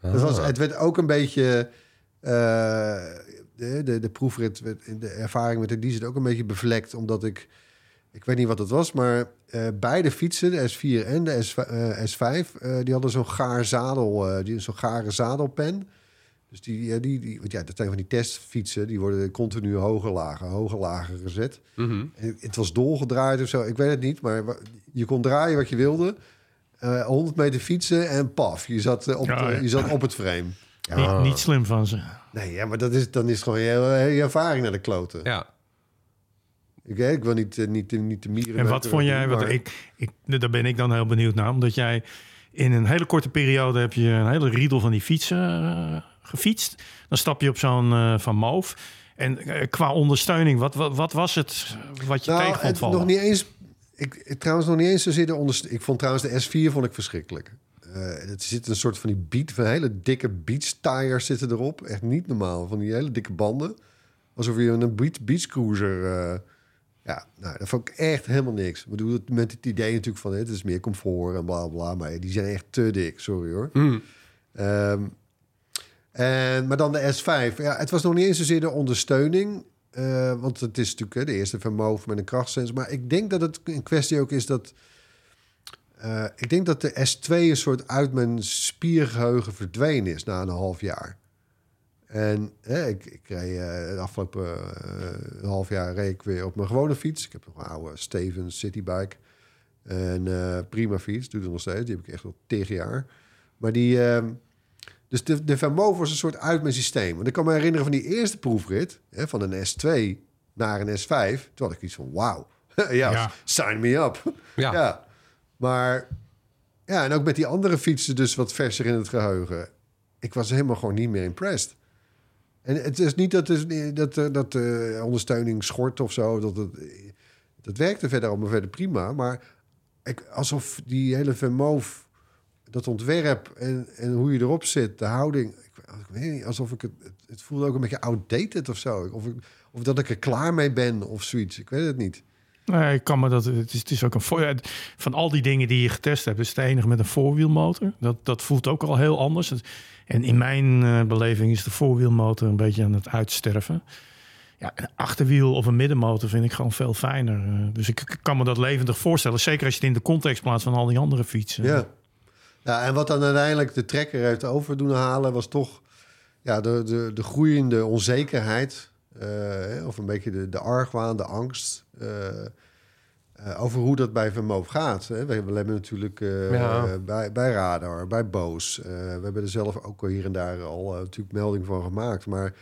Dat was, Ah. het werd ook een beetje... eh, de, de, de proefrit, werd- de ervaring met de diesel ook een beetje bevlekt. Omdat ik... Ik weet niet wat het was, maar eh, beide fietsen, de S4 en de S, eh, S5... eh, die hadden zo'n gaar zadel, eh, die zo'n gare zadelpen. Dus die, ja, die, die, want ja, dat zijn van die testfietsen, die worden continu hoger, lager, hoger, lager gezet. Mhm. En het was dolgedraaid of zo, ik weet het niet, maar je kon draaien wat je wilde. Eh 100 meter fietsen en paf, je zat, eh, op, Ja, ja. je zat op het frame. Niet, niet slim van ze. Nee, ja, maar dat is, dan is het gewoon je hele ervaring naar de kloten. Ja. Ik, weet, ik wil niet, eh, niet, niet de mieren... En wat vond jij? Want maar- ik, ik, daar ben ik dan heel benieuwd naar. Omdat jij in een hele korte periode heb je een hele riedel van die fietsen eh, gefietst. Dan stap je op zo'n eh, Van Moof. En eh, qua ondersteuning, wat, wat, wat was het wat je tegen vond Nou, vallen? nog niet eens. Ik, trouwens nog niet eens zozeer de onderste- Ik vond trouwens de S4 vond ik verschrikkelijk. Eh het zit een soort van die beat, van hele dikke beach tires zitten erop. Echt niet normaal. Van die hele dikke banden. Alsof je een beach, beach cruiser. Ja, nou, dat vond ik echt helemaal niks. Ik bedoel, met het idee natuurlijk van het is meer comfort en bla bla. Maar die zijn echt te dik, sorry hoor. Ehm, en, maar dan de S5. Ja, het was nog niet eens zozeer de ondersteuning. eh, want het is natuurlijk hè, de eerste Moof met een krachtsensor. Maar ik denk dat het een kwestie ook is dat... eh, ik denk dat de S2 een soort uit mijn spiergeheugen verdwenen is na een half jaar. En hè, ik, ik reed eh, het afgelopen eh, half jaar reed ik weer op mijn gewone fiets. Ik heb nog een oude Stevens Citybike. En eh, prima fiets, doe het nog steeds. Die heb ik echt al tegen jaar. Maar die... ehm, dus de, de was een soort uit mijn systeem. Want ik kan me herinneren van die eerste proefrit... Hè, van een S2 naar een S5. Toen had ik iets van, wauw. ja, Ja. sign me up. Ja. ja. Maar... Ja, en ook met die andere fietsen dus wat verser in het geheugen. Ik was helemaal gewoon niet meer impressed. En het is niet dat, het, dat, eh, dat de ondersteuning schort of zo. Dat, het, dat werkte verder allemaal verder prima. Maar ik, alsof die hele Vermoof, dat ontwerp en, en hoe je erop zit, de houding. Ik, ik weet niet, alsof ik het, het, voelde ook een beetje outdated of zo. Of, of dat ik er klaar mee ben of zoiets. Ik weet het niet. Nee, ik kan me dat. Het is, het is ook een voor, van al die dingen die je getest hebt, is het enige met een voorwielmotor. Dat, dat voelt ook al heel anders. En in mijn eh, beleving is de voorwielmotor een beetje aan het uitsterven. Ja, een achterwiel of een middenmotor vind ik gewoon veel fijner. Eh, Dus ik, kan me dat levendig voorstellen. Zeker als je het in de context plaatst van al die andere fietsen. Ja. ja. En wat dan uiteindelijk de trekker heeft over doen halen, was toch ja, de, de, de groeiende onzekerheid. eh, of een beetje de, de argwaan, de angst. Eh, eh, over hoe dat bij Vermoof gaat. Hè. We, we hebben natuurlijk eh, Ja. bij, bij Radar, bij Boos. we hebben er zelf ook hier en daar al natuurlijk melding van gemaakt. Maar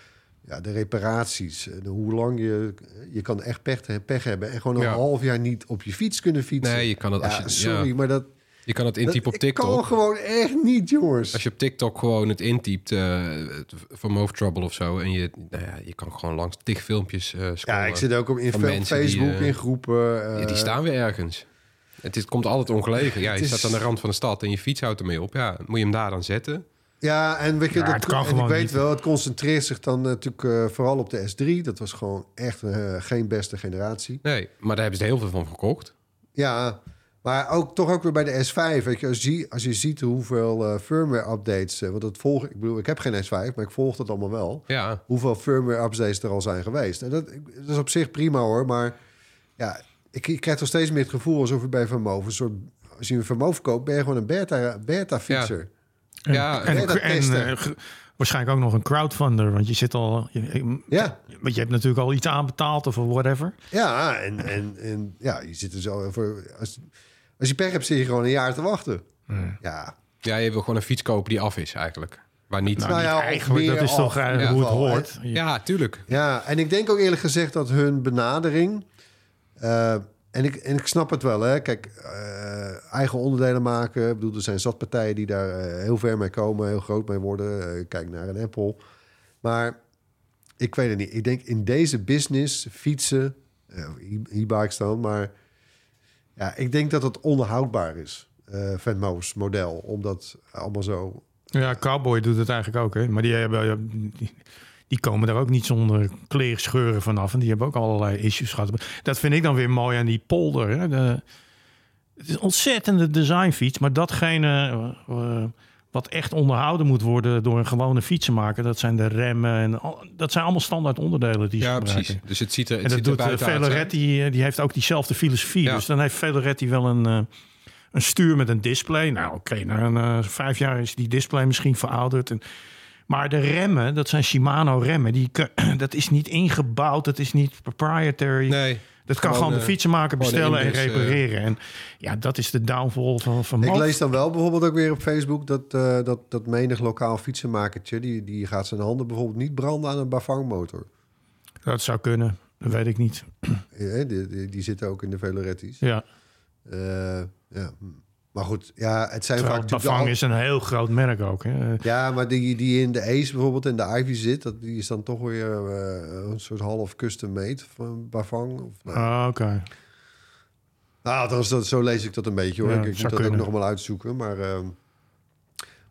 ja, de reparaties, en hoe lang je... Je kan echt pech, pech hebben en gewoon een Ja. half jaar niet op je fiets kunnen fietsen. Nee, je kan het als je... sorry, maar dat... Je kan het intypen op Dat- Ik kan TikTok. gewoon echt niet, jongens. Als je op TikTok gewoon het intypt eh, het- van Move Trouble of zo... en je, nou ja, je kan gewoon langs tig filmpjes eh scrollen. ja, ik zit ook op in mensen die, Facebook, eh, in groepen. eh, Ja, die staan weer ergens. Het is, komt altijd ongelegen. Ja, je is- staat aan de rand van de stad en je fiets houdt ermee op. Ja, moet je hem daar dan zetten? Ja, en weet je, Ja, dat, het kan en ik weet niet. wel, het concentreert zich dan natuurlijk eh, vooral op de S3. Dat was gewoon echt eh, geen beste generatie. Nee, maar daar hebben ze heel veel van verkocht. Ja, maar ook toch ook weer bij de S5. Weet je, als, je, als je ziet hoeveel eh, firmware updates, eh, want dat volg ik bedoel, ik heb geen S5, maar ik volg dat allemaal wel. Ja, Hoeveel firmware updates er al zijn geweest. En dat, dat is op zich prima hoor, maar ja, ik, ik krijg toch steeds meer het gevoel alsof je bij Vermoof een soort, als je een Vermoof koopt, ben je gewoon een beta, beta fietser. Ja, en, ja, en, eh, waarschijnlijk ook nog een crowdfunder. Want je zit al. Je, Ja. Want je hebt natuurlijk al iets aanbetaald of whatever. Ja, en, en, en ja, je zit er zo voor. Als, als je pech hebt, zit je gewoon een jaar te wachten. Ja, ja, je wil gewoon een fiets kopen die af is eigenlijk. Waar niet... Nou ja, of Eigenlijk, dat is toch af, eh, ieder hoe het hoort. Ja, tuurlijk. ja, en ik denk ook eerlijk gezegd dat hun benadering. eh, en, ik, en ik snap het wel, hè. Kijk, eh, eigen onderdelen maken. Ik bedoel, er zijn zat partijen die daar eh, heel ver mee komen, heel groot mee worden. Kijk naar een Apple. Maar ik weet het niet. Ik denk in deze business, fietsen, e- e-bikes dan, maar ja, ik denk dat het onderhoudbaar is. eh Venmo's model, omdat allemaal zo Ja, Cowboy doet het eigenlijk ook. Hè? Maar die, hebben, die, die komen daar ook niet zonder kleerscheuren vanaf. En die hebben ook allerlei issues gehad. Dat vind ik dan weer mooi aan die polder. Hè? De, het is een ontzettende designfiets. Maar datgene eh, wat echt onderhouden moet worden door een gewone fietsenmaker... dat zijn de remmen. En al- dat zijn allemaal standaard onderdelen die ze Ja, gebruiken. precies. Dus het ziet er, het En dat ziet doet uit? Veleretti, eh, die heeft ook diezelfde filosofie. Ja. Dus dan heeft Veleretti wel een, eh, een stuur met een display. Nou, oké, na een, eh, vijf jaar is die display misschien verouderd. En, Maar de remmen, dat zijn Shimano remmen. Die, dat is niet ingebouwd, dat is niet proprietary. Nee. Dat kan gewoon, gewoon de eh, fietsenmaker bestellen en index, eh, repareren. En ja, dat is de downfall van, van Ik lees dan wel bijvoorbeeld ook weer op Facebook dat, eh, dat, dat menig lokaal fietsenmakertje... Die, die gaat zijn handen bijvoorbeeld niet branden aan een Bafang-motor. Dat zou kunnen, dat weet ik niet. Die, die, die zitten ook in de Veloretti's. Ja, Eh, ja. Maar goed, ja, het zijn terwijl vaak... Bafang al- is een heel groot merk ook. Hè. Ja, maar die, die in de Ace bijvoorbeeld en de Ivy zit... Dat, die is dan toch weer eh, een soort half custom made van Bafang. Of, nou, Ah, Oké. Nou, althans, dat, zo lees ik dat een beetje hoor. Ja, ik moet dat ook nog wel uitzoeken. Maar, ehm,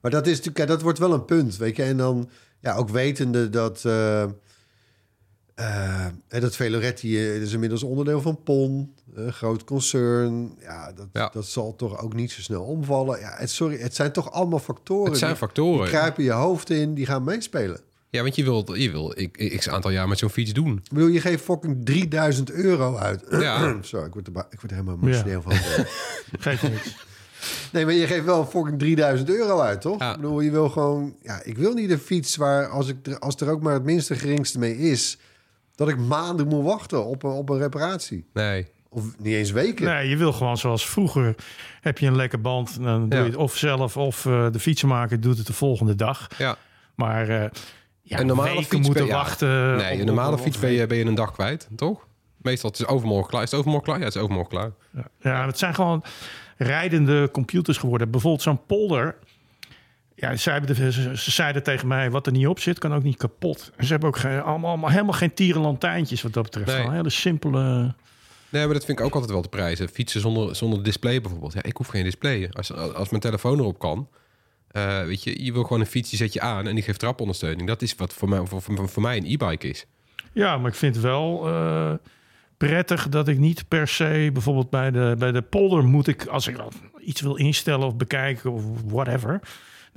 maar dat, is natuurlijk, dat wordt wel een punt, weet je. En dan ja, ook wetende dat... en dat Veloretti is inmiddels onderdeel van PON, een groot concern. Ja dat, Ja. dat zal toch ook niet zo snel omvallen. Ja, het, sorry, het zijn toch allemaal factoren. Het zijn die- factoren. Die kruipen je hoofd in, die gaan meespelen. Ja, want je wil, je wil ik, x aantal jaar met zo'n fiets doen. Ik bedoel, je geeft fucking 3000 euro uit. Ja. Sorry, ik word, er, ik word er helemaal emotioneel van. Geeft niks. Nee, maar je geeft wel fucking 3000 euro uit, toch? Ja. Ik bedoel, je wil gewoon... Ja, ik wil niet een fiets waar, als, ik er, als er ook maar het minste geringste mee is... dat ik maanden moet wachten op een, op een reparatie. Nee. Of niet eens weken. Nee, je wil gewoon zoals vroeger. Heb je een lekker band, dan doe Ja. je het of zelf of eh, de fietsenmaker doet het de volgende dag. Ja. Maar eh ja, Een normale weken fiets moeten ben- ja. wachten. Nee, op- een normale op- fiets ben je, ben je een dag kwijt, toch? Meestal het is overmorgen klaar. Is het overmorgen klaar? Ja, het is overmorgen klaar. Ja, het zijn gewoon rijdende computers geworden. Bijvoorbeeld zo'n polder. Ja, ze, ze, ze zeiden tegen mij, wat er niet op zit, kan ook niet kapot. En ze hebben ook geen, allemaal, allemaal helemaal geen tierenlantijntjes wat dat betreft. Nee. Gewoon hele simpele... Nee, maar dat vind ik ook altijd wel te prijzen. Fietsen zonder, zonder display bijvoorbeeld. Ja, ik hoef geen display. Als, als mijn telefoon erop kan. eh, weet je, je wil gewoon een fiets, die zet je aan en die geeft trapondersteuning. Dat is wat voor mij, voor, voor, mij een e-bike is. Ja, maar ik vind wel eh, prettig dat ik niet per se... bijvoorbeeld bij de, bij de polder moet ik... als ik iets wil instellen of bekijken of whatever...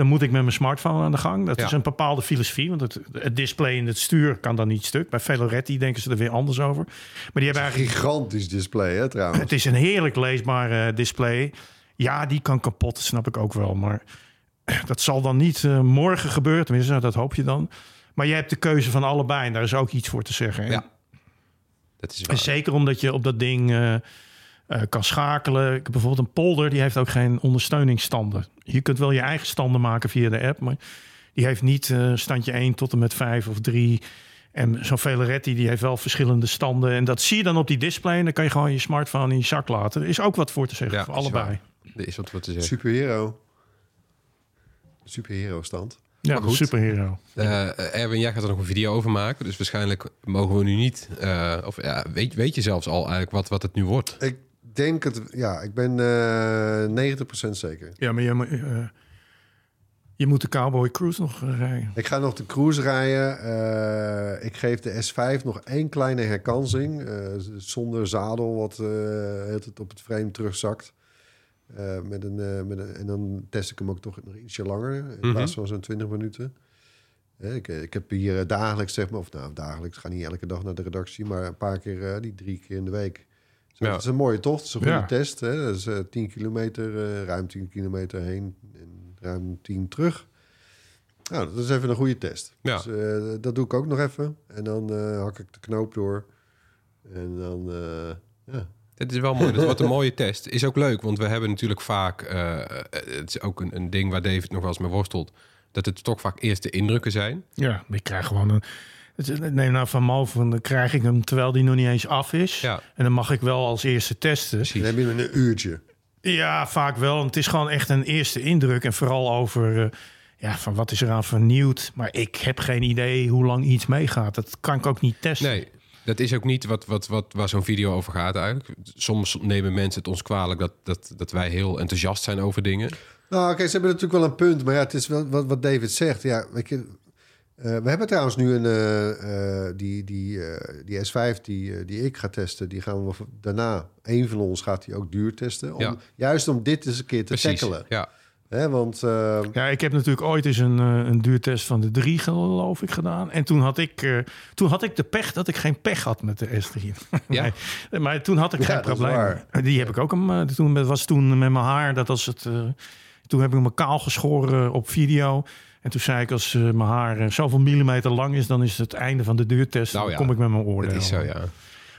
dan moet ik met mijn smartphone aan de gang. Dat Ja. is een bepaalde filosofie, want het, het display in het stuur kan dan niet stuk. Bij Veloretti denken ze er weer anders over. Maar die hebben eigenlijk... Gigantisch display, hè, trouwens. Het is een heerlijk leesbaar eh, display. Ja, die kan kapot, dat snap ik ook wel. Maar dat zal dan niet eh, morgen gebeuren. Tenminste, nou, dat hoop je dan. Maar je hebt de keuze van allebei en daar is ook iets voor te zeggen. En- Ja. Dat is en waar. zeker omdat je op dat ding eh, eh, kan schakelen. Ik heb bijvoorbeeld een polder, die heeft ook geen ondersteuningsstanden. Je kunt wel je eigen standen maken via de app, maar die heeft niet eh, standje 1 tot en met 5 of 3. En zo'n Veloretti, die heeft wel verschillende standen. En dat zie je dan op die display. En dan kan je gewoon je smartphone in je zak laten. Er is ook wat voor te zeggen Ja, voor allebei. Er is wat voor te zeggen. Superhero. Superhero stand. Ja, goed. superhero. Eh, Erwin, jij gaat er nog een video over maken. Dus waarschijnlijk mogen we nu niet... eh, of ja, weet, weet je zelfs al eigenlijk wat, wat het nu wordt? Ik denk het... Ja, ik ben eh 90% zeker. Ja, maar je, moet, eh, je moet de Cowboy Cruise nog eh, rijden. Ik ga nog de cruise rijden. Eh, ik geef de S5 nog één kleine herkansing. eh, zonder zadel, wat eh, het op het frame terugzakt. Eh, met een, eh, met een, en dan test ik hem ook toch nog ietsje langer. In Mhm. plaats van zo'n 20 minuten. Eh, ik, ik heb hier eh, dagelijks, zeg maar, of nou dagelijks, ik ga niet elke dag naar de redactie, maar een paar keer, eh, die drie keer in de week. Ja. Dat is een mooie tocht, dat is een goede Ja. test. Hè? Dat is eh 10 kilometer, eh, ruim 10 kilometer heen en ruim 10 terug. Nou, dat is even een goede test. Ja. Dus eh, dat doe ik ook nog even. En dan eh, hak ik de knoop door. En dan, eh, ja. Het is wel mooi. Dat wordt een mooie test. Is ook leuk, want we hebben natuurlijk vaak... eh, het is ook een, een ding waar David nog wel eens mee worstelt... dat het toch vaak eerste indrukken zijn. Ja, ik krijg gewoon een... Neem nou van Mo, van, dan krijg ik hem terwijl die nog niet eens af is. Ja. En dan mag ik wel als eerste testen. Dan heb je een uurtje. Ja, vaak wel. Want Het is gewoon echt een eerste indruk. En vooral over, eh, ja, van wat is eraan vernieuwd. Maar ik heb geen idee hoe lang iets meegaat. Dat kan ik ook niet testen. Nee, dat is ook niet wat, wat, wat, waar zo'n video over gaat eigenlijk. Soms nemen mensen het ons kwalijk dat, dat, dat wij heel enthousiast zijn over dingen. Nou, oké, ze hebben natuurlijk wel een punt. Maar ja, het is wel wat, wat David zegt. Ja, weet je, eh, we hebben trouwens nu een... eh, eh, die, die, eh, die S5 die, die ik ga testen, die gaan we daarna... Een van ons gaat die ook duur testen. Om, Ja. Juist om dit eens een keer te Precies. tackelen. Ja. Hè, want eh, Ja, ik heb natuurlijk ooit eens een, een duurtest van de 3 geloof ik gedaan. En toen had ik, eh, toen had ik de pech dat ik geen pech had met de S3. Ja. nee, maar toen had ik Ja, geen probleem. Die heb ik ook hem. toen was toen met mijn haar. Dat was het. eh, toen heb ik me kaal geschoren op video. En toen zei ik, als eh, mijn haar eh, zoveel millimeter lang is... dan is het einde van de duurtest. Nou dan ja, kom ik met mijn oordeel. Dat is zo, ja.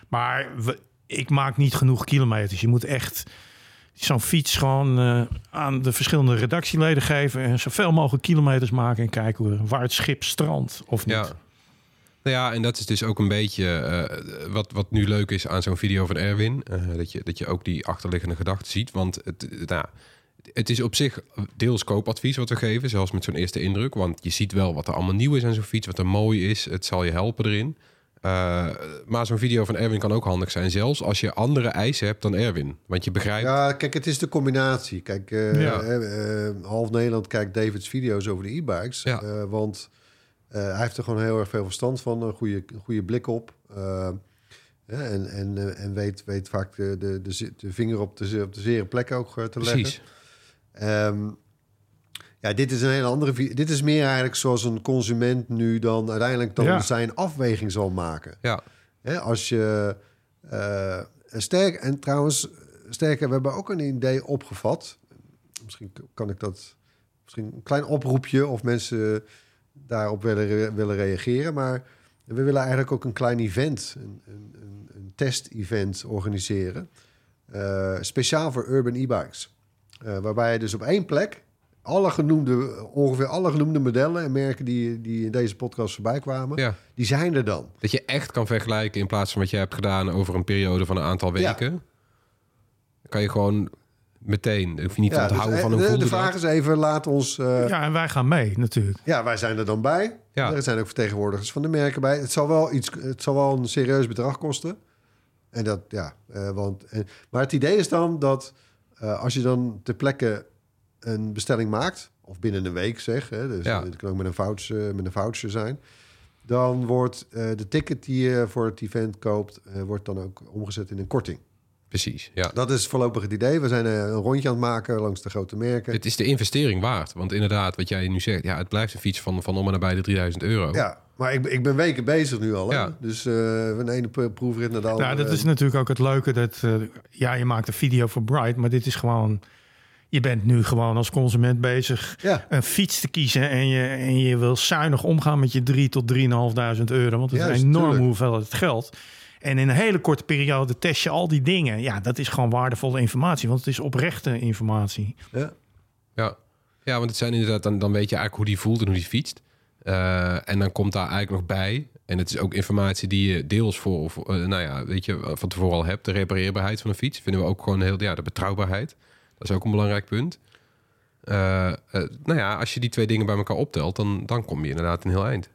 Maar we- ik maak niet genoeg kilometers. Je moet echt zo'n fiets gewoon eh, aan de verschillende redactieleden geven... en zoveel mogelijk kilometers maken en kijken waar het schip strandt of niet. Ja. Nou ja, en dat is dus ook een beetje wat, wat nu leuk is aan zo'n video van Erwin. dat, je, dat je ook die achterliggende gedachten ziet. Want het, nou, het is op zich deels koopadvies wat we geven, zelfs met zo'n eerste indruk. Want je ziet wel wat er allemaal nieuw is aan zo'n fiets, wat er mooi is. Het zal je helpen erin. Eh, maar zo'n video van Erwin kan ook handig zijn, zelfs als je andere eisen hebt dan Erwin. Want je begrijpt... Ja, kijk, het is de combinatie. Kijk, eh, Ja. eh, half Nederland kijkt David's video's over de e-bikes. Ja. Want hij heeft er gewoon heel erg veel verstand van. Een goede, goede blik op. En en, en weet, weet vaak de, de, de, vinger op de, op de zere plek ook te leggen. Precies. Ehm, ja, dit is een hele andere. Dit is meer eigenlijk zoals een consument nu dan uiteindelijk dan Ja. zijn afweging zal maken. Ja, Hè, als je eh, sterk en trouwens sterker, we hebben ook een idee opgevat. Misschien kan ik dat, misschien een klein oproepje of mensen daarop willen, willen reageren. Maar we willen eigenlijk ook een klein event, een, een, een, een test-event organiseren, Eh, speciaal voor urban e-bikes, Eh, waarbij je dus op één plek alle genoemde, ongeveer alle genoemde modellen en merken die, die in deze podcast voorbij kwamen, ja. die zijn er dan. Dat je echt kan vergelijken in plaats van wat je hebt gedaan over een periode van een aantal Ja. weken. Dan kan je gewoon meteen, hoef je niet te Ja, dus, onthouden eh, van hoe de, de vraag dat. is even, laat ons... eh, ja. Ja, en wij gaan mee natuurlijk. wij zijn er dan bij. Ja. Er zijn ook vertegenwoordigers van de merken bij. Het zal wel, iets, het zal wel een serieus bedrag kosten. En dat, ja, eh, want... En, maar het idee is dan dat eh, als je dan ter plekke een bestelling maakt... of binnen een week zeg, hè, dus Ja. eh, het kan ook met een, voucher, met een voucher zijn... dan wordt eh, de ticket die je voor het event koopt... eh, wordt dan ook omgezet in een korting. Precies, ja. Dat is voorlopig het idee. We zijn eh, een rondje aan het maken langs de grote merken. Het is de investering waard. Want inderdaad, wat jij nu zegt, ja, het blijft een fiets van, van om en nabij de 3000 euro. Ja, maar ik, ik ben weken bezig nu al. Hè? Ja. Dus eh van de ene pro- proefrit naar de andere. Ja, dat is natuurlijk ook het leuke. Dat, eh, ja, je maakt een video voor Bright, maar dit is gewoon... Je bent nu gewoon als consument bezig Ja. een fiets te kiezen... en je, en je wil zuinig omgaan met je 3 tot 3.500 euro. Want het is een enorme hoeveelheid geld. En in een hele korte periode test je al die dingen. Ja, dat is gewoon waardevolle informatie, want het is oprechte informatie. Ja. Ja, ja want het zijn inderdaad, dan, dan weet je eigenlijk hoe die voelt en hoe die fietst. Eh, en dan komt daar eigenlijk nog bij. En het is ook informatie die je deels voor, voor eh, nou ja, weet je, van tevoren al hebt. De repareerbaarheid van een fiets vinden we ook gewoon heel, ja, de betrouwbaarheid. Dat is ook een belangrijk punt. Eh, eh, nou ja, als je die twee dingen bij elkaar optelt, dan, dan kom je inderdaad een heel eind.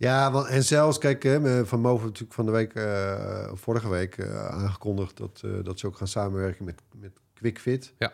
Ja, want, en zelfs, kijk, hè, Van Moven natuurlijk van de week, eh, vorige week eh, aangekondigd dat, eh, dat ze ook gaan samenwerken met, met QuickFit. Ja.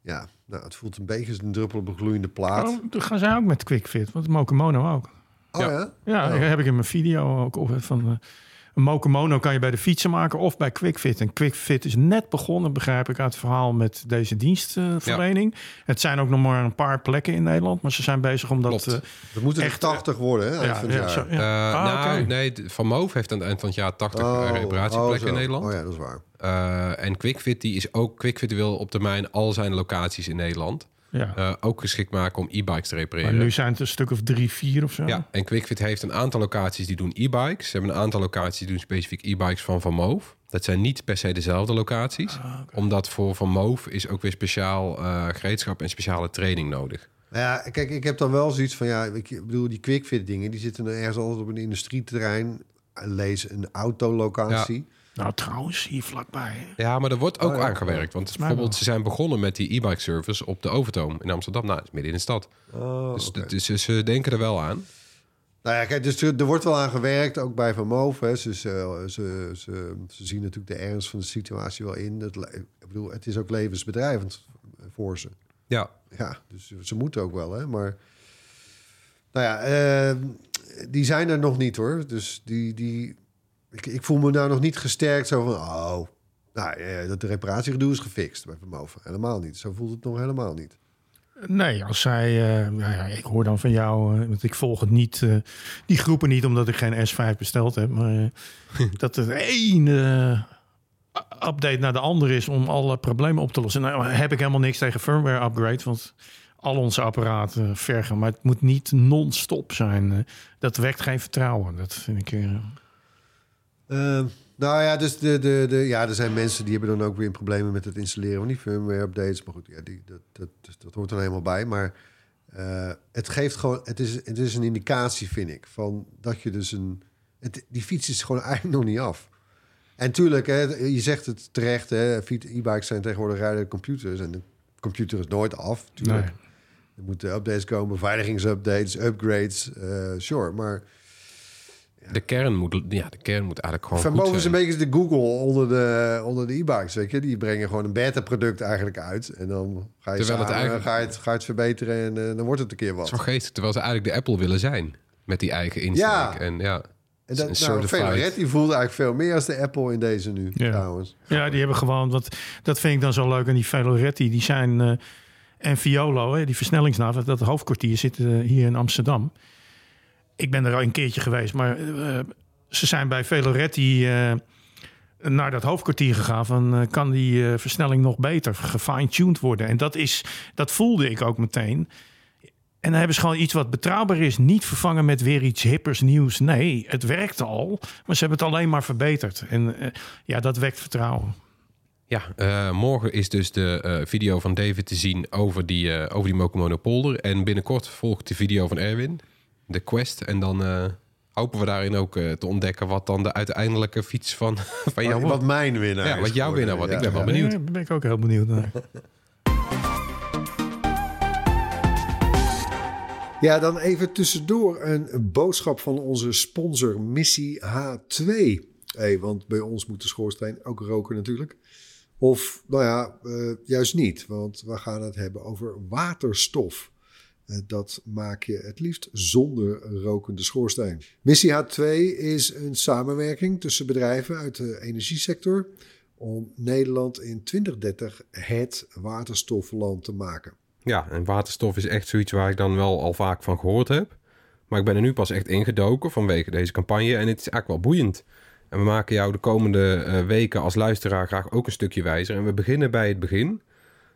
Ja, nou, het voelt een beetje als een druppel op een gloeiende plaat. Oh, dan gaan zij ook met QuickFit, want Mokomono ook. Oh ja? Ja, Oh. dat heb ik in mijn video ook op van eh, een Mokomono kan je bij de fietsen maken of bij QuickFit. En QuickFit is net begonnen, begrijp ik uit het verhaal met deze dienstverlening. Het zijn ook nog maar een paar plekken in Nederland, maar ze zijn bezig om dat. Eh, Dat moeten er Echt, 80 worden, hè, eind ja, van het ja, jaar. zo- ja. Eh, Ah, nou, nee, Van Moof heeft aan het eind van het jaar 80 Oh, reparatieplekken oh, in. Nederland. Oh ja, dat is waar. Eh, en QuickFit die is ook QuickFit wil op termijn al zijn locaties in Nederland ja. eh, ook geschikt maken om e-bikes te maar repareren. nu zijn het een stuk of drie, vier of zo. Ja, en QuickFit heeft een aantal locaties die doen e-bikes. Ze hebben een aantal locaties die doen specifiek e-bikes van Van Moof. Dat zijn niet per se dezelfde locaties. Ah, Omdat voor Van Moof is ook weer speciaal eh, gereedschap en speciale training nodig. Nou ja, kijk, ik heb dan wel zoiets van, ja, ik bedoel, die quickfit dingen, die zitten ergens altijd op een industrieterrein. Lees een autolocatie. Nou, trouwens, hier vlakbij. Ja, maar er wordt ook Oh, ja. aangewerkt. Want bijvoorbeeld, ze zijn begonnen met die e-bike service op de Overtoom in Amsterdam. Nou, is midden in de stad. Oh, Dus, dus ze- ze denken er wel aan. Nou ja, kijk, dus er, wordt wel aan gewerkt, ook bij Van Moof. Hè. Ze, ze, ze, ze, ze zien natuurlijk de ernst van de situatie wel in. Dat, ik bedoel, het is ook levensbedrijvend voor ze. Ja, Ja, dus ze moeten ook wel, hè. Maar, nou ja, eh, die zijn er nog niet, hoor. Dus die, die, ik, ik voel me nou nog niet gesterkt zo van... Oh, nou, eh, dat de reparatiegedoe is gefixt bij Moof. Helemaal niet. Zo voelt het nog helemaal niet. Nee, als zij, eh, nou ja, ik hoor dan van jou, eh, want ik volg het niet, eh, die groepen niet omdat ik geen S5 besteld heb, maar dat het één eh, update naar de andere is om alle problemen op te lossen. Nou heb ik helemaal niks tegen firmware upgrade, want al onze apparaten vergen. Maar het moet niet non-stop zijn. Dat wekt geen vertrouwen. Dat vind ik... eh, Ehm, nou ja, dus de, de, de, ja, er zijn mensen die hebben dan ook weer problemen met het installeren van die firmware updates. Maar goed, ja, die, dat, dat, dat hoort er helemaal bij. Maar eh, het geeft gewoon, het is, het is een indicatie, vind ik, van dat je dus een. Het, die fiets is gewoon eigenlijk nog niet af. En tuurlijk, hè, je zegt het terecht, hè, fiets- e-bikes zijn tegenwoordig rijden computers. En de computer is nooit af. Tuurlijk. Nee. Er moeten updates komen, beveiligingsupdates, upgrades, eh, sure. Maar De kern moet, ja, de kern moet eigenlijk gewoon Van boven is een beetje de Google onder de, onder de e-bikes, weet je. Die brengen gewoon een beta-product eigenlijk uit. En dan ga je, Terwijl het eigenlijk- ga je, het, ga je het verbeteren en eh, dan wordt het een keer wat. wel geestig, terwijl ze eigenlijk de Apple willen zijn. Met die eigen insteek. Ja. En ja, En dat, nou, Veloretti voelde eigenlijk veel meer als de Apple in deze nu, Ja. trouwens. Ja, die hebben gewoon, wat, dat vind ik dan zo leuk aan die Veloretti. Die zijn, eh, en Violo, hè, die versnellingsnaaf, dat hoofdkwartier zit eh, hier in Amsterdam. Ik ben er al een keertje geweest, maar eh, ze zijn bij Veloretti eh, naar dat hoofdkwartier gegaan. Van, eh, kan die versnelling nog beter gefine-tuned worden? En dat, is, dat voelde ik ook meteen. En dan hebben ze gewoon iets wat betrouwbaar is. Niet vervangen met weer iets hippers nieuws. Nee, het werkt al. Maar ze hebben het alleen maar verbeterd. En ja, dat wekt vertrouwen. Ja, morgen is dus de video van David te zien over die, over die. En binnenkort volgt de video van Erwin, de quest. En dan eh, hopen we daarin ook eh, te ontdekken wat dan de uiteindelijke fiets van, van jou Wat, wordt. wat mijn winnaar Ja, is wat jouw winnaar wordt. Ik ben wel benieuwd. Ja, daar ben ik ook heel benieuwd naar. Ja, dan even tussendoor een boodschap van onze sponsor Missie H2. Hey, want bij ons moet de schoorsteen ook roken natuurlijk. Of, nou ja, eh, juist niet. Want we gaan het hebben over waterstof. Eh, dat maak je het liefst zonder rokende schoorsteen. Missie H2 is een samenwerking tussen bedrijven uit de energiesector... om Nederland in 2030 het waterstofland te maken. Ja, en waterstof is echt zoiets waar ik dan wel al vaak van gehoord heb. Maar ik ben er nu pas echt ingedoken vanwege deze campagne. En het is eigenlijk wel boeiend. En we maken jou de komende eh, weken als luisteraar graag ook een stukje wijzer. En we beginnen bij het begin.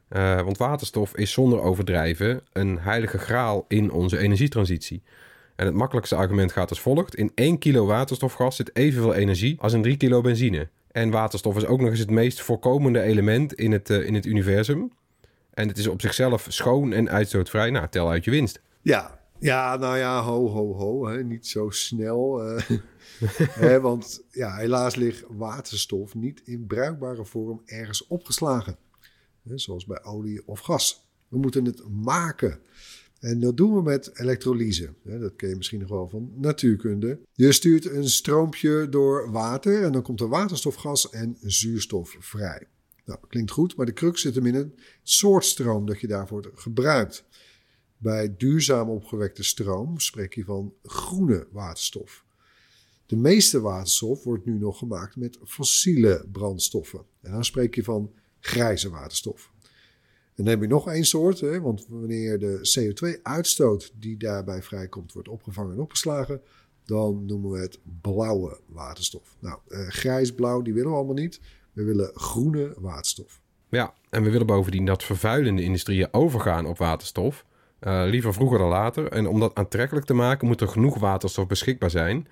Eh, want waterstof is zonder overdrijven een heilige graal in onze energietransitie. En het makkelijkste argument gaat als volgt. In 1 kilo waterstofgas zit evenveel energie als in 3 kilo benzine. En waterstof is ook nog eens het meest voorkomende element in het, eh, in het universum. En het is op zichzelf schoon en uitstootvrij. Nou, tel uit je winst. Ja, ja nou ja, ho, ho, ho. Hè. Niet zo snel. eh. Hè, want ja, helaas ligt waterstof niet in bruikbare vorm ergens opgeslagen. Zoals bij olie of gas. We moeten het maken. En dat doen we met elektrolyse. Dat ken je misschien nog wel van natuurkunde. Je stuurt een stroompje door water en dan komt er waterstofgas en zuurstof vrij. Nou, klinkt goed, maar de crux zit hem in het soort stroom dat je daarvoor gebruikt. Bij duurzaam opgewekte stroom spreek je van groene waterstof. De meeste waterstof wordt nu nog gemaakt met fossiele brandstoffen. En dan spreek je van grijze waterstof. En dan heb je nog één soort, hè, want wanneer de CO2-uitstoot die daarbij vrijkomt wordt opgevangen en opgeslagen, dan noemen we het blauwe waterstof. Nou, eh, grijs-blauw, die willen we allemaal niet. We willen groene waterstof. Ja, en we willen bovendien dat vervuilende industrieën overgaan op waterstof. Eh, liever vroeger dan later. En om dat aantrekkelijk te maken moet er genoeg waterstof beschikbaar zijn.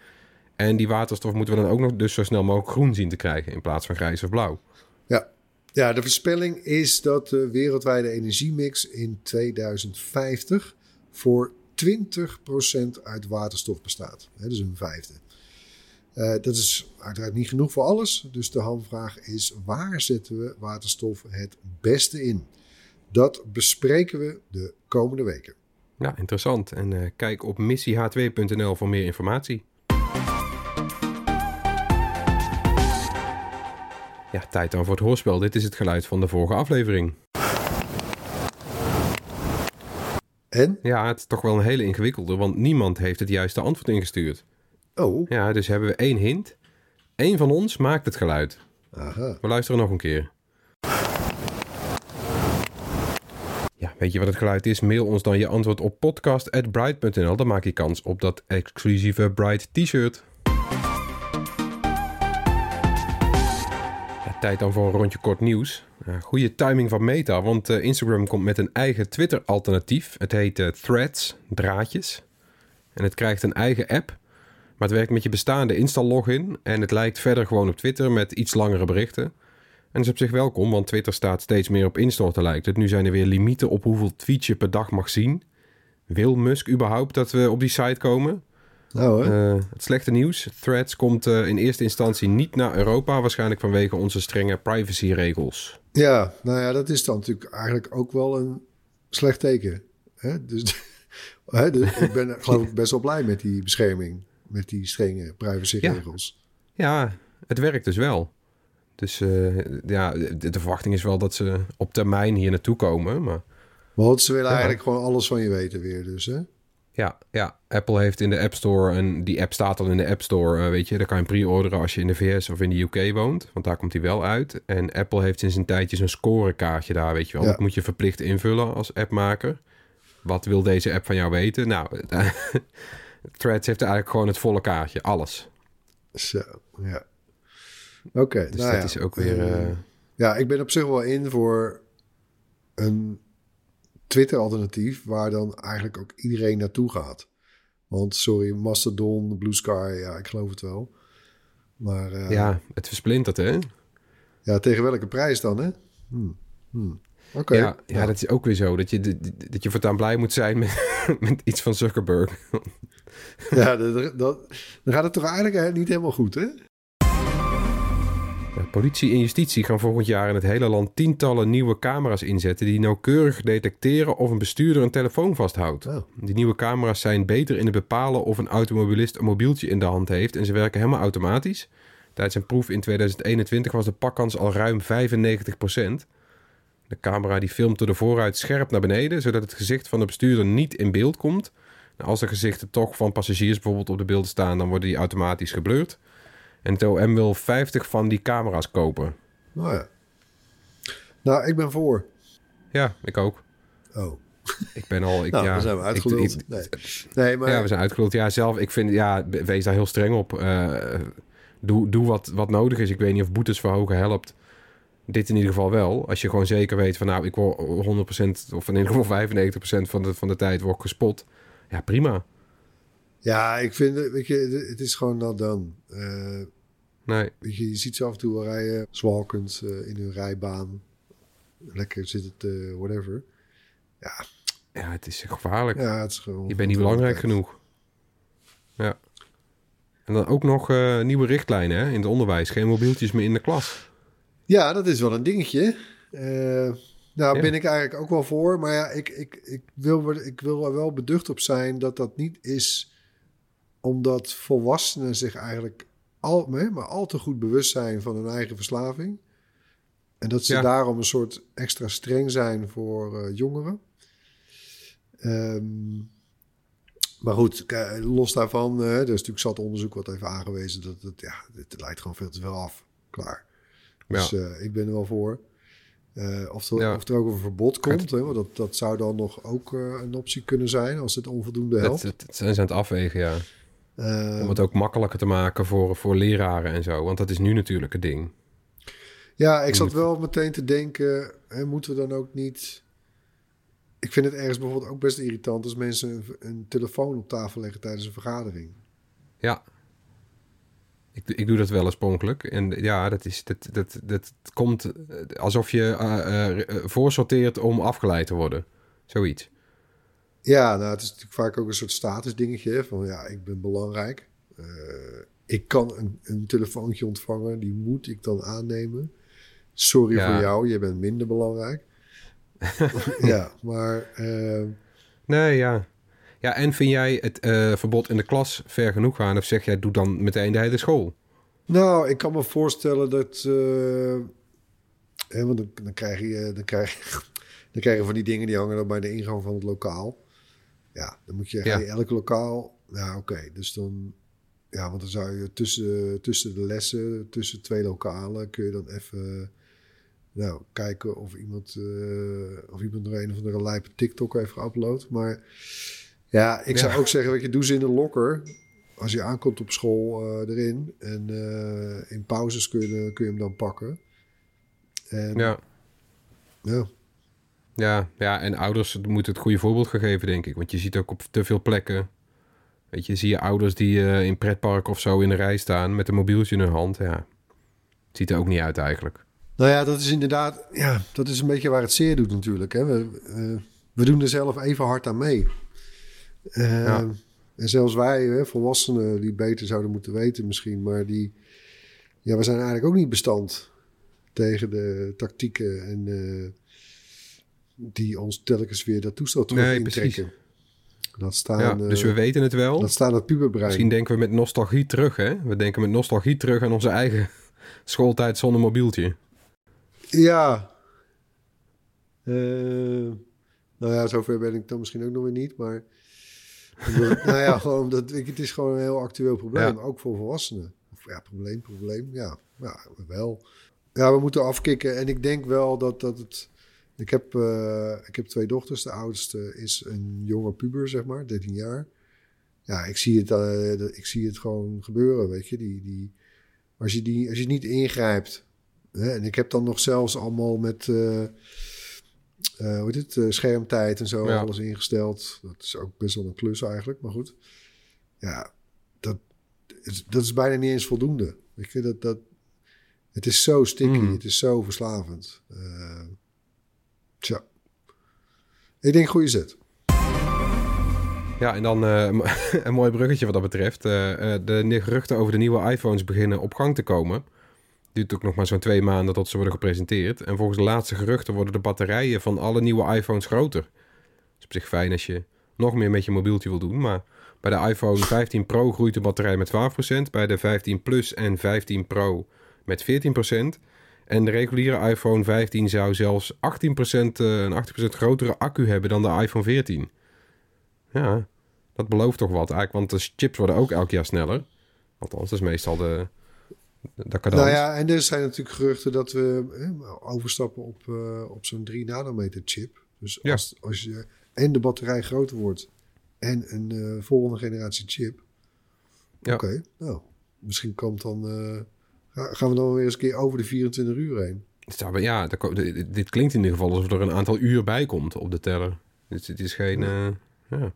En die waterstof moeten we dan ook nog dus zo snel mogelijk groen zien te krijgen in plaats van grijs of blauw. Ja. Ja, de voorspelling is dat de wereldwijde energiemix in 2050 voor 20% uit waterstof bestaat. Hè, dus een vijfde. Eh, dat is uiteraard niet genoeg voor alles. Dus de hamvraag is: waar zetten we waterstof het beste in? Dat bespreken we de komende weken. Ja, interessant. En eh, kijk op missieh2.nl voor meer informatie. Ja, tijd dan voor het hoorspel. Dit is het geluid van de vorige aflevering. En? Ja, het is toch wel een hele ingewikkelde, want niemand heeft het juiste antwoord ingestuurd. Oh, Ja, dus hebben we één hint. Eén van ons maakt het geluid. aha. We luisteren nog een keer. Ja, weet je wat het geluid is? Mail ons dan je antwoord op podcast.bright.nl. Dan maak je kans op dat exclusieve Bright t-shirt. Tijd dan voor een rondje kort nieuws. Uh, goede timing van Meta, want uh, Instagram komt met een eigen Twitter-alternatief. Het heet uh, Threads, draadjes. En het krijgt een eigen app, maar het werkt met je bestaande Insta-login. En het lijkt verder gewoon op Twitter met iets langere berichten. En dat is op zich welkom, want Twitter staat steeds meer op Insta te lijkt. Nu zijn er weer limieten op hoeveel tweets je per dag mag zien. Wil Musk überhaupt dat we op die site komen? Nou, hè? Uh, het slechte nieuws. Threads komt uh, in eerste instantie niet naar Europa, waarschijnlijk vanwege onze strenge privacyregels. Ja, nou ja, dat is dan natuurlijk eigenlijk ook wel een slecht teken. Hè? Dus, hè, dus ik ben geloof ik best wel blij met die bescherming, met die strenge privacyregels. Ja, ja het werkt dus wel. Dus uh, ja, de, de, verwachting is wel dat ze op termijn hier naartoe komen. Maar, Want ze willen ja. eigenlijk gewoon alles van je weten weer dus, hè? Ja, ja, Apple heeft in de App Store, en die app staat al in de App Store, uh, weet je, daar kan je pre-orderen als je in de VS of in de UK woont, want daar komt hij wel uit. En Apple heeft sinds een tijdje zo'n scorekaartje daar, weet je wel. Ja. Dat moet je verplicht invullen als appmaker. Wat wil deze app van jou weten? Nou, Threads heeft eigenlijk gewoon het volle kaartje, alles. Zo, ja. Oké, okay, dus nou dat ja. is ook weer... Uh... Ja, ik ben op zich wel in voor een Twitter-alternatief waar dan eigenlijk ook iedereen naartoe gaat. Want sorry, Mastodon, Blue Sky, ja, ik geloof het wel. Maar, uh, ja, het versplintert, hè? Ja, tegen welke prijs dan, hè? Hmm. Hmm. Oké. Okay. Ja, ja, ja, dat is ook weer zo. Dat je, dat je voortaan blij moet zijn met, met iets van Zuckerberg. ja, dat, dat, dan gaat het toch eigenlijk niet helemaal goed, hè? Ja, politie en justitie gaan volgend jaar in het hele land tientallen nieuwe camera's inzetten die nauwkeurig detecteren of een bestuurder een telefoon vasthoudt. Oh. Die nieuwe camera's zijn beter in het bepalen of een automobilist een mobieltje in de hand heeft en ze werken helemaal automatisch. Tijdens een proef in 2021 was de pakkans al ruim 95%. De camera die filmt door de vooruit scherp naar beneden, zodat het gezicht van de bestuurder niet in beeld komt. Als de gezichten toch van passagiers bijvoorbeeld op de beelden staan, dan worden die automatisch geblurred. En het OM wil 50 van die camera's kopen. Nou ja. Nou, ik ben voor. Ja, ik ook. Oh. Ik ben al... Ik, nou, ja, dan zijn we uitgeluld. Ik, ik, nee. nee, maar... Ja, we zijn uitgeluld. Ja, zelf, ik vind... Ja, wees daar heel streng op. Uh, doe doe wat, wat nodig is. Ik weet niet of boetes verhogen helpt. Dit in ieder geval wel. Als je gewoon zeker weet van... Nou, ik word 100% of in ieder geval 95% van de, van de tijd word gespot. Ja, prima. Ja, ik vind, weet je, het is gewoon not done. Uh, nee. Weet je, je ziet ze af en toe wel rijden, zwalkend uh, in hun rijbaan. Lekker zit het, uh, whatever. Ja. Ja, het is gevaarlijk. Ja, het is gewoon... Je bent niet belangrijk genoeg. Ja. En dan ook nog uh, nieuwe richtlijnen hè, in het onderwijs. Geen mobieltjes meer in de klas. Ja, dat is wel een dingetje. Uh, nou, ja. ben ik eigenlijk ook wel voor. Maar ja, ik, ik, ik, wil, ik wil er wel beducht op zijn dat dat niet is omdat volwassenen zich eigenlijk al, maar al te goed bewust zijn van hun eigen verslaving. En dat ze ja. daarom een soort extra streng zijn voor uh, jongeren. Um, maar goed, los daarvan, uh, er is natuurlijk zat onderzoek wat heeft aangewezen dat het, ja, het leidt gewoon veel te veel af. Klaar. Dus ja. uh, ik ben er wel voor. Uh, of, er, ja. of er ook een verbod komt, hè, want dat, dat zou dan nog ook uh, een optie kunnen zijn als het onvoldoende helpt. Dat, dat zijn ze aan het afwegen, ja. Uh, Om het ook makkelijker te maken voor, voor leraren en zo, want dat is nu natuurlijk het ding. Ja, ik zat wel meteen te denken, hè, moeten we dan ook niet... Ik vind het ergens bijvoorbeeld ook best irritant als mensen een, een telefoon op tafel leggen tijdens een vergadering. Ja, ik, ik doe dat wel oorspronkelijk. En ja, dat, is, dat, dat, dat komt alsof je uh, uh, voorsorteert om afgeleid te worden. Zoiets. Ja, nou, het is natuurlijk vaak ook een soort statusdingetje. Van ja, ik ben belangrijk. Uh, ik kan een, een, telefoontje ontvangen. Die moet ik dan aannemen. Sorry ja. voor jou, je bent minder belangrijk. ja, maar... nee, ja. Ja, en vind jij het uh, verbod in de klas ver genoeg gaan? Of zeg jij, doe dan meteen de hele school? Nou, ik kan me voorstellen dat... Uh, hè, want dan, dan, krijg je, dan, krijg je, dan krijg je van die dingen die hangen dan bij de ingang van het lokaal. Ja, dan moet je, ja. je elk lokaal... Ja, oké, okay, dus dan... Ja, want dan zou je tussen, tussen de lessen, tussen twee lokalen... kun je dan even... Nou, kijken of iemand, uh, of iemand nog een of andere lijpe TikTok heeft geüpload. Maar... Ja, ik zou ook zeggen, weet je, doe ze in de lokker. Als je aankomt op school uh, erin. En uh, in pauzes kun je, kun je hem dan pakken. En, Ja. ja. Ja, ja, en ouders moeten het goede voorbeeld gaan geven, denk ik. Want je ziet ook op te veel plekken... Weet je, zie je ouders die eh, in pretpark of zo in de rij staan... met een mobieltje in hun hand. Ja, het ziet er ook niet uit eigenlijk. Nou ja, dat is inderdaad, ja, dat is een beetje waar het zeer doet natuurlijk. Hè. We, eh, we doen er zelf even hard aan mee. Eh, Ja. En zelfs wij, hè, volwassenen, die beter zouden moeten weten misschien, maar die, ja, we zijn eigenlijk ook niet bestand tegen de tactieken en die ons telkens weer dat toestel terug Nee, intrekken. precies. Dat staan, ja, eh, dus we weten het wel. dat staan het puberbrein. Misschien denken we met nostalgie terug, hè? We denken met nostalgie terug aan onze eigen schooltijd zonder mobieltje. Ja. Eh, nou ja, zover ben ik dan misschien ook nog weer niet. Maar omdat- nou ja, gewoon omdat ik, het is gewoon een heel actueel probleem. Ja. Ook voor volwassenen. Of ja, probleem, probleem. Ja, ja, wel. Ja, we moeten afkicken. En ik denk wel dat, dat het... Ik heb, eh, ik heb twee dochters. De oudste is een jonge puber, zeg maar, 13 jaar. Ja, ik zie het, eh, ik zie het gewoon gebeuren, weet je. Die, die, als, je die, als je niet ingrijpt... Hè, en ik heb dan nog zelfs allemaal met... eh, hoe heet het? schermtijd en zo Ja. alles ingesteld. Dat is ook best wel een klus eigenlijk, maar goed. Ja, dat, is- dat is bijna niet eens voldoende. Weet je, dat, dat, het is zo sticky, Mm. het is zo verslavend. Eh, tja. Ik denk goede zet. Ja, en dan eh, een mooi bruggetje wat dat betreft. Eh, eh, de geruchten over de nieuwe iPhones beginnen op gang te komen. Duurt ook nog maar zo'n twee maanden tot ze worden gepresenteerd. En volgens de laatste geruchten worden de batterijen van alle nieuwe iPhones groter. Dat is op zich fijn als je nog meer met je mobieltje wil doen. Maar bij de iPhone 15 Pro groeit de batterij met 12%. Bij de 15 Plus en 15 Pro met 14%. En de reguliere iPhone 15 zou zelfs 18%, eh, een 18% grotere accu hebben dan de iPhone 14. Ja, dat belooft toch wat eigenlijk, want de chips worden ook elk jaar sneller. Althans, dat is meestal de, de cadans. Nou ja, en er zijn natuurlijk geruchten dat we eh, overstappen op, eh, op zo'n 3 nanometer chip. Dus Ja. als, als je en de batterij groter wordt en een eh, volgende generatie chip. Ja. Oké, nou, misschien komt dan... gaan we dan weer eens een keer over de 24 uur heen. Ja, dit klinkt in ieder geval alsof er een aantal uur bij komt op de teller. Dus het is geen... eh, ja.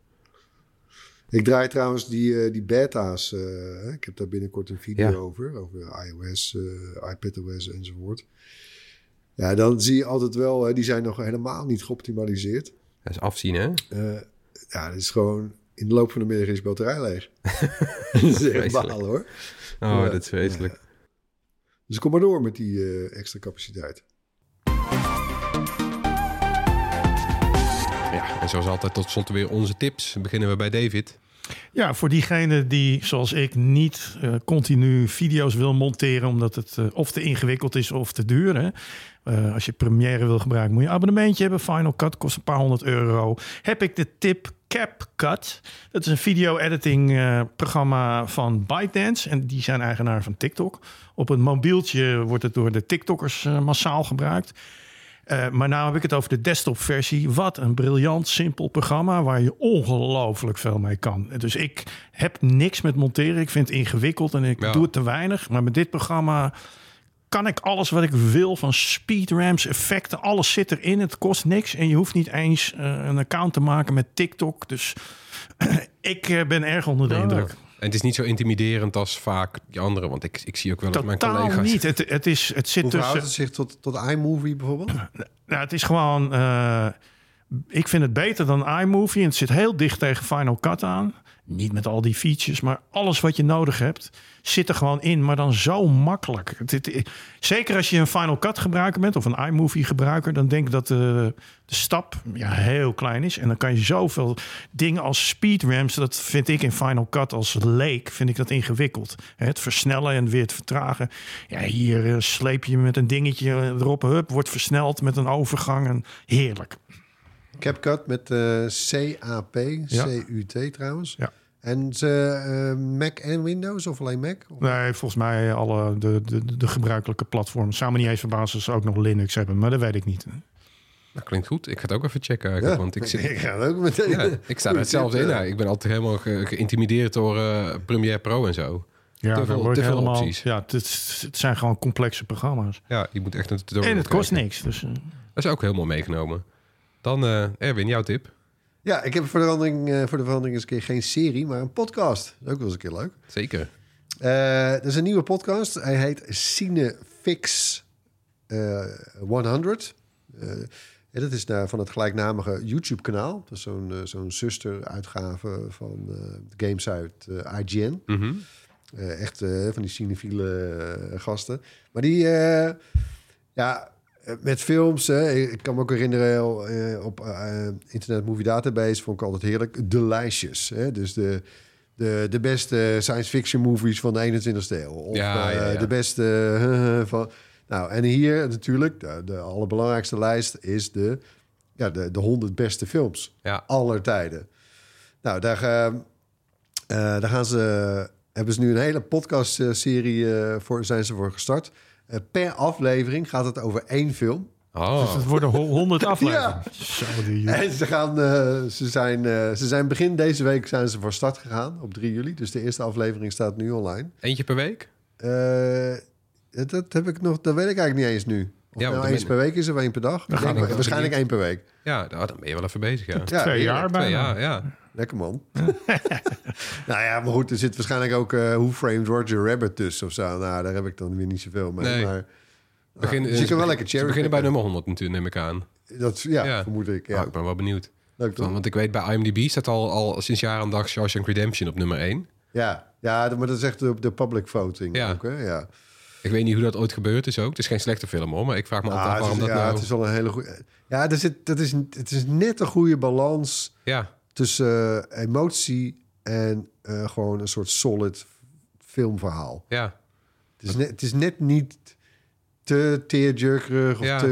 Ik draai trouwens die, eh, die beta's. eh, ik heb daar binnenkort een video Ja. over. Over iOS, eh iPadOS enzovoort. Ja, dan zie je altijd wel... hè, die zijn nog helemaal niet geoptimaliseerd. Dat is afzien, hè? Ja, dat is gewoon... In de loop van de middag is je batterij leeg. dat is echt balen, hoor. Oh, Ja. dat is vreselijk. Dus kom maar door met die eh, extra capaciteit. Ja, en zoals altijd tot slot weer onze tips. Beginnen we bij David. Ja, voor diegene die, zoals ik, niet eh, continu video's wil monteren... omdat het eh, of te ingewikkeld is of te duur. Hè. Eh, als je Premiere wil gebruiken, moet je een abonnementje hebben. Final Cut kost een paar honderd euro. Heb ik de tip CapCut. Dat is een video-editing eh, programma van ByteDance. En die zijn eigenaar van TikTok. Op een mobieltje wordt het door de TikTokkers eh, massaal gebruikt. Eh, maar nou heb ik het over de desktop-versie. Wat een briljant, simpel programma waar je ongelooflijk veel mee kan. Dus ik heb niks met monteren. Ik vind het ingewikkeld en ik Ja. doe het te weinig. Maar met dit programma kan ik alles wat ik wil van speedramps, effecten, alles zit erin. Het kost niks en je hoeft niet eens eh, een account te maken met TikTok. Dus ik eh, ben erg onder de indruk. En het is niet zo intimiderend als vaak die andere. Want ik, ik zie ook wel eens mijn Totaal collega's... niet. Het, het, is, het zit Hoe tussen... zich tot, tot iMovie bijvoorbeeld? Nou, het is gewoon. eh, ik vind het beter dan iMovie. En het zit heel dicht tegen Final Cut aan. Niet met al die features, maar alles wat je nodig hebt zit er gewoon in. Maar dan zo makkelijk. Zeker als je een Final Cut gebruiker bent of een iMovie gebruiker, dan denk dat de, de stap ja, heel klein is. En dan kan je zoveel dingen als speedramps. Dat vind ik in Final Cut als leek vind ik dat ingewikkeld. Het versnellen en weer het vertragen. Ja, hier eh, sleep je met een dingetje erop, hup, wordt versneld met een overgang. En heerlijk. CapCut met eh, CAP, Ja. C-U-T trouwens. Ja. En ze, eh, Mac en Windows of alleen Mac? Of- Nee, volgens mij alle de, de, de gebruikelijke platforms. Zou me niet eens verbazen als ze ook nog Linux hebben, maar dat weet ik niet. Dat klinkt goed. Ik ga het ook even checken. Ja, Want ik, zit, ik ga er ook meteen. ja, ik sta er hetzelfde in. ja. Ik ben altijd helemaal ge- geïntimideerd door eh, Premiere Pro en zo. Ja, te veel, te helemaal, opties. Ja, het, het zijn gewoon complexe programma's. Ja, je moet echt een tutorial En het kost kijken. niks. Dus, Dat is ook helemaal meegenomen. Dan, eh, Erwin, jouw tip. Ja, ik heb voor de verandering, eh, voor de verandering eens een keer geen serie, maar een podcast. Dat is ook wel eens een keer leuk. Zeker. Eh dat is een nieuwe podcast. Hij heet Cinefix eh 100. Eh, en dat is daar van het gelijknamige YouTube-kanaal. Dat is zo'n zo'n zuster-uitgave van games uit IGN. Mhm. Echt van die cinefiele gasten. Maar die, ja, met films. Hè, ik kan me ook herinneren eh, op eh, Internet Movie Database vond ik altijd heerlijk. De lijstjes. Hè, dus de, de, de beste science fiction movies van de 21ste eeuw. Of Ja, eh, ja, ja. de beste van... Nou, en hier natuurlijk, de, de allerbelangrijkste lijst is de, ja, de, de 100 beste films Ja. aller tijden. Nou, daar, eh, eh, daar gaan ze, hebben ze nu een hele podcastserie eh, voor, zijn ze voor gestart. Eh, per aflevering gaat het over één film. Oh, dus het worden ho- 100 afleveringen. Ja. En ze, gaan, eh, ze, zijn, eh, ze zijn begin deze week zijn ze voor start gegaan, op 3 juli. Dus de eerste aflevering staat nu online. eentje per week? Eh, dat, heb ik nog, dat weet ik eigenlijk niet eens nu. Of Ja, nou eens per week is of één per dag. We waarschijnlijk één per week. Ja, nou, dan ben je wel even bezig, ja. Ja, twee jaar Twee bijna. jaar, ja. Lekker man. nou ja, maar goed, er zit waarschijnlijk ook eh Who Framed Roger Rabbit tussen of zo. Nou, daar heb ik dan weer niet zoveel mee. Nee. Maar, Begin, dus je kan wel lekker Ze beginnen bij nummer 100 natuurlijk, neem ik aan. Dat, ja, Ja. vermoed ik. Ja. Ja. ik ben wel benieuwd. Leuk toch? Want, want ik weet, bij IMDb staat al, al sinds jaar en dag Shawshank Redemption op nummer 1. Ja, ja, maar dat is echt de, de public voting Ja. ook, hè? Ja. Ik weet niet hoe dat ooit gebeurd is ook. Het is geen slechte film hoor, maar ik vraag me altijd Ah, waarom is, dat ja nou... het is wel een hele goede... Ja, er zit, dat is, het is net een goede balans Ja, tussen eh, emotie en eh, gewoon een soort solid filmverhaal. ja. Het is net, het is net niet te tearjerkerig of Ja. te...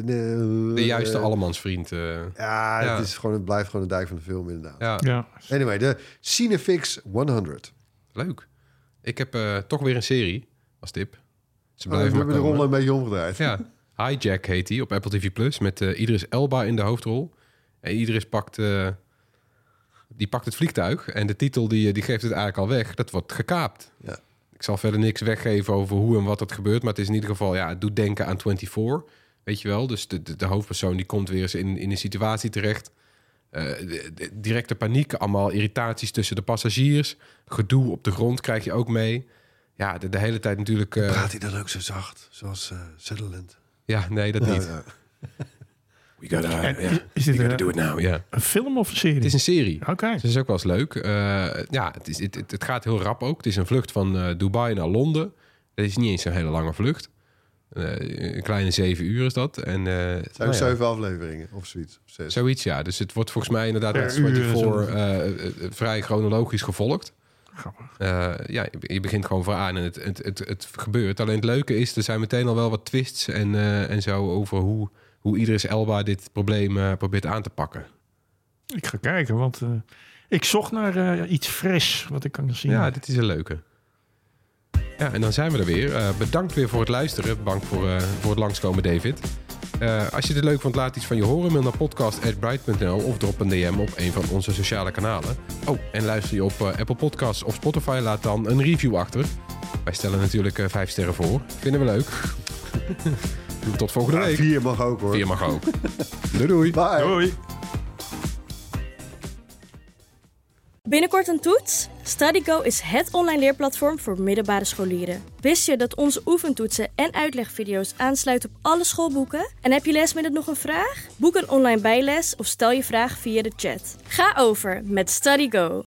eh, De juiste allemansvriend. eh Ja, Ja. Het, is gewoon, het blijft gewoon een dijk van de film inderdaad. ja, Ja. Anyway, de Cinefix 100. leuk. Ik heb eh, toch weer een serie als tip. Ze Oh, we blijven maar hebben de rol een beetje omgedraaid. Ja, Hijack heet hij op Apple TV Plus met eh, Idris Elba in de hoofdrol. En Idris pakt, eh, die pakt het vliegtuig en de titel die, die geeft het eigenlijk al weg. Dat wordt gekaapt. Ja. Ik zal verder niks weggeven over hoe en wat dat gebeurt, maar het is in ieder geval, ja, het doet denken aan 24. Weet je wel? Dus de, de, de hoofdpersoon die komt weer eens in, in een situatie terecht. Eh, de- directe paniek, allemaal irritaties tussen de passagiers. Gedoe op de grond krijg je ook mee. Ja, de, de hele tijd natuurlijk. eh, Praat hij dan ook zo zacht, zoals eh Sutherland? ja, nee, dat niet. Ja, We gotta, En ja, is- is dit we gotta een- do it now, ja. Een film of een serie? Het is een serie. Oké. Dus dat is ook wel eens leuk. Eh, ja, het, is, het, het, het gaat heel rap ook. Het is een vlucht van eh, Dubai naar Londen. Het is niet eens een hele lange vlucht. Eh, een kleine zeven uur is dat. En, eh, Het zijn nou ja, zeven afleveringen of zoiets. Of. Zoiets, ja. Dus het wordt volgens mij inderdaad Per met uur en 24 zo. eh, vrij chronologisch gevolgd. Grappig. Eh, ja, je- begint gewoon vooraan en het, het, het, het gebeurt. Alleen het leuke is, er zijn meteen al wel wat twists en, eh, en zo over hoe, hoe Idris Elba dit probleem eh, probeert aan te pakken. Ik ga kijken, want ik zocht naar iets fris wat ik kan zien. Ja, dit is een leuke. Ja, en dan zijn we er weer. Bedankt weer voor het luisteren. Bedankt voor, voor het langskomen, David. Eh, als je dit leuk vond, laat iets van je horen. Mail naar podcast.bright.nl of drop een DM op een van onze sociale kanalen. Oh, en luister je op eh, Apple Podcasts of Spotify, laat dan een review achter. Wij stellen natuurlijk eh, vijf sterren voor. Vinden we leuk. Tot volgende Ja, week. vier mag ook hoor. Vier mag ook. doei doei. Bye. Doei. Binnenkort een toets? StudyGo is het online leerplatform voor middelbare scholieren. Wist je dat onze oefentoetsen en uitlegvideo's aansluiten op alle schoolboeken? En heb je lesmiddel nog een vraag? Boek een online bijles of stel je vraag via de chat. Ga over met StudyGo.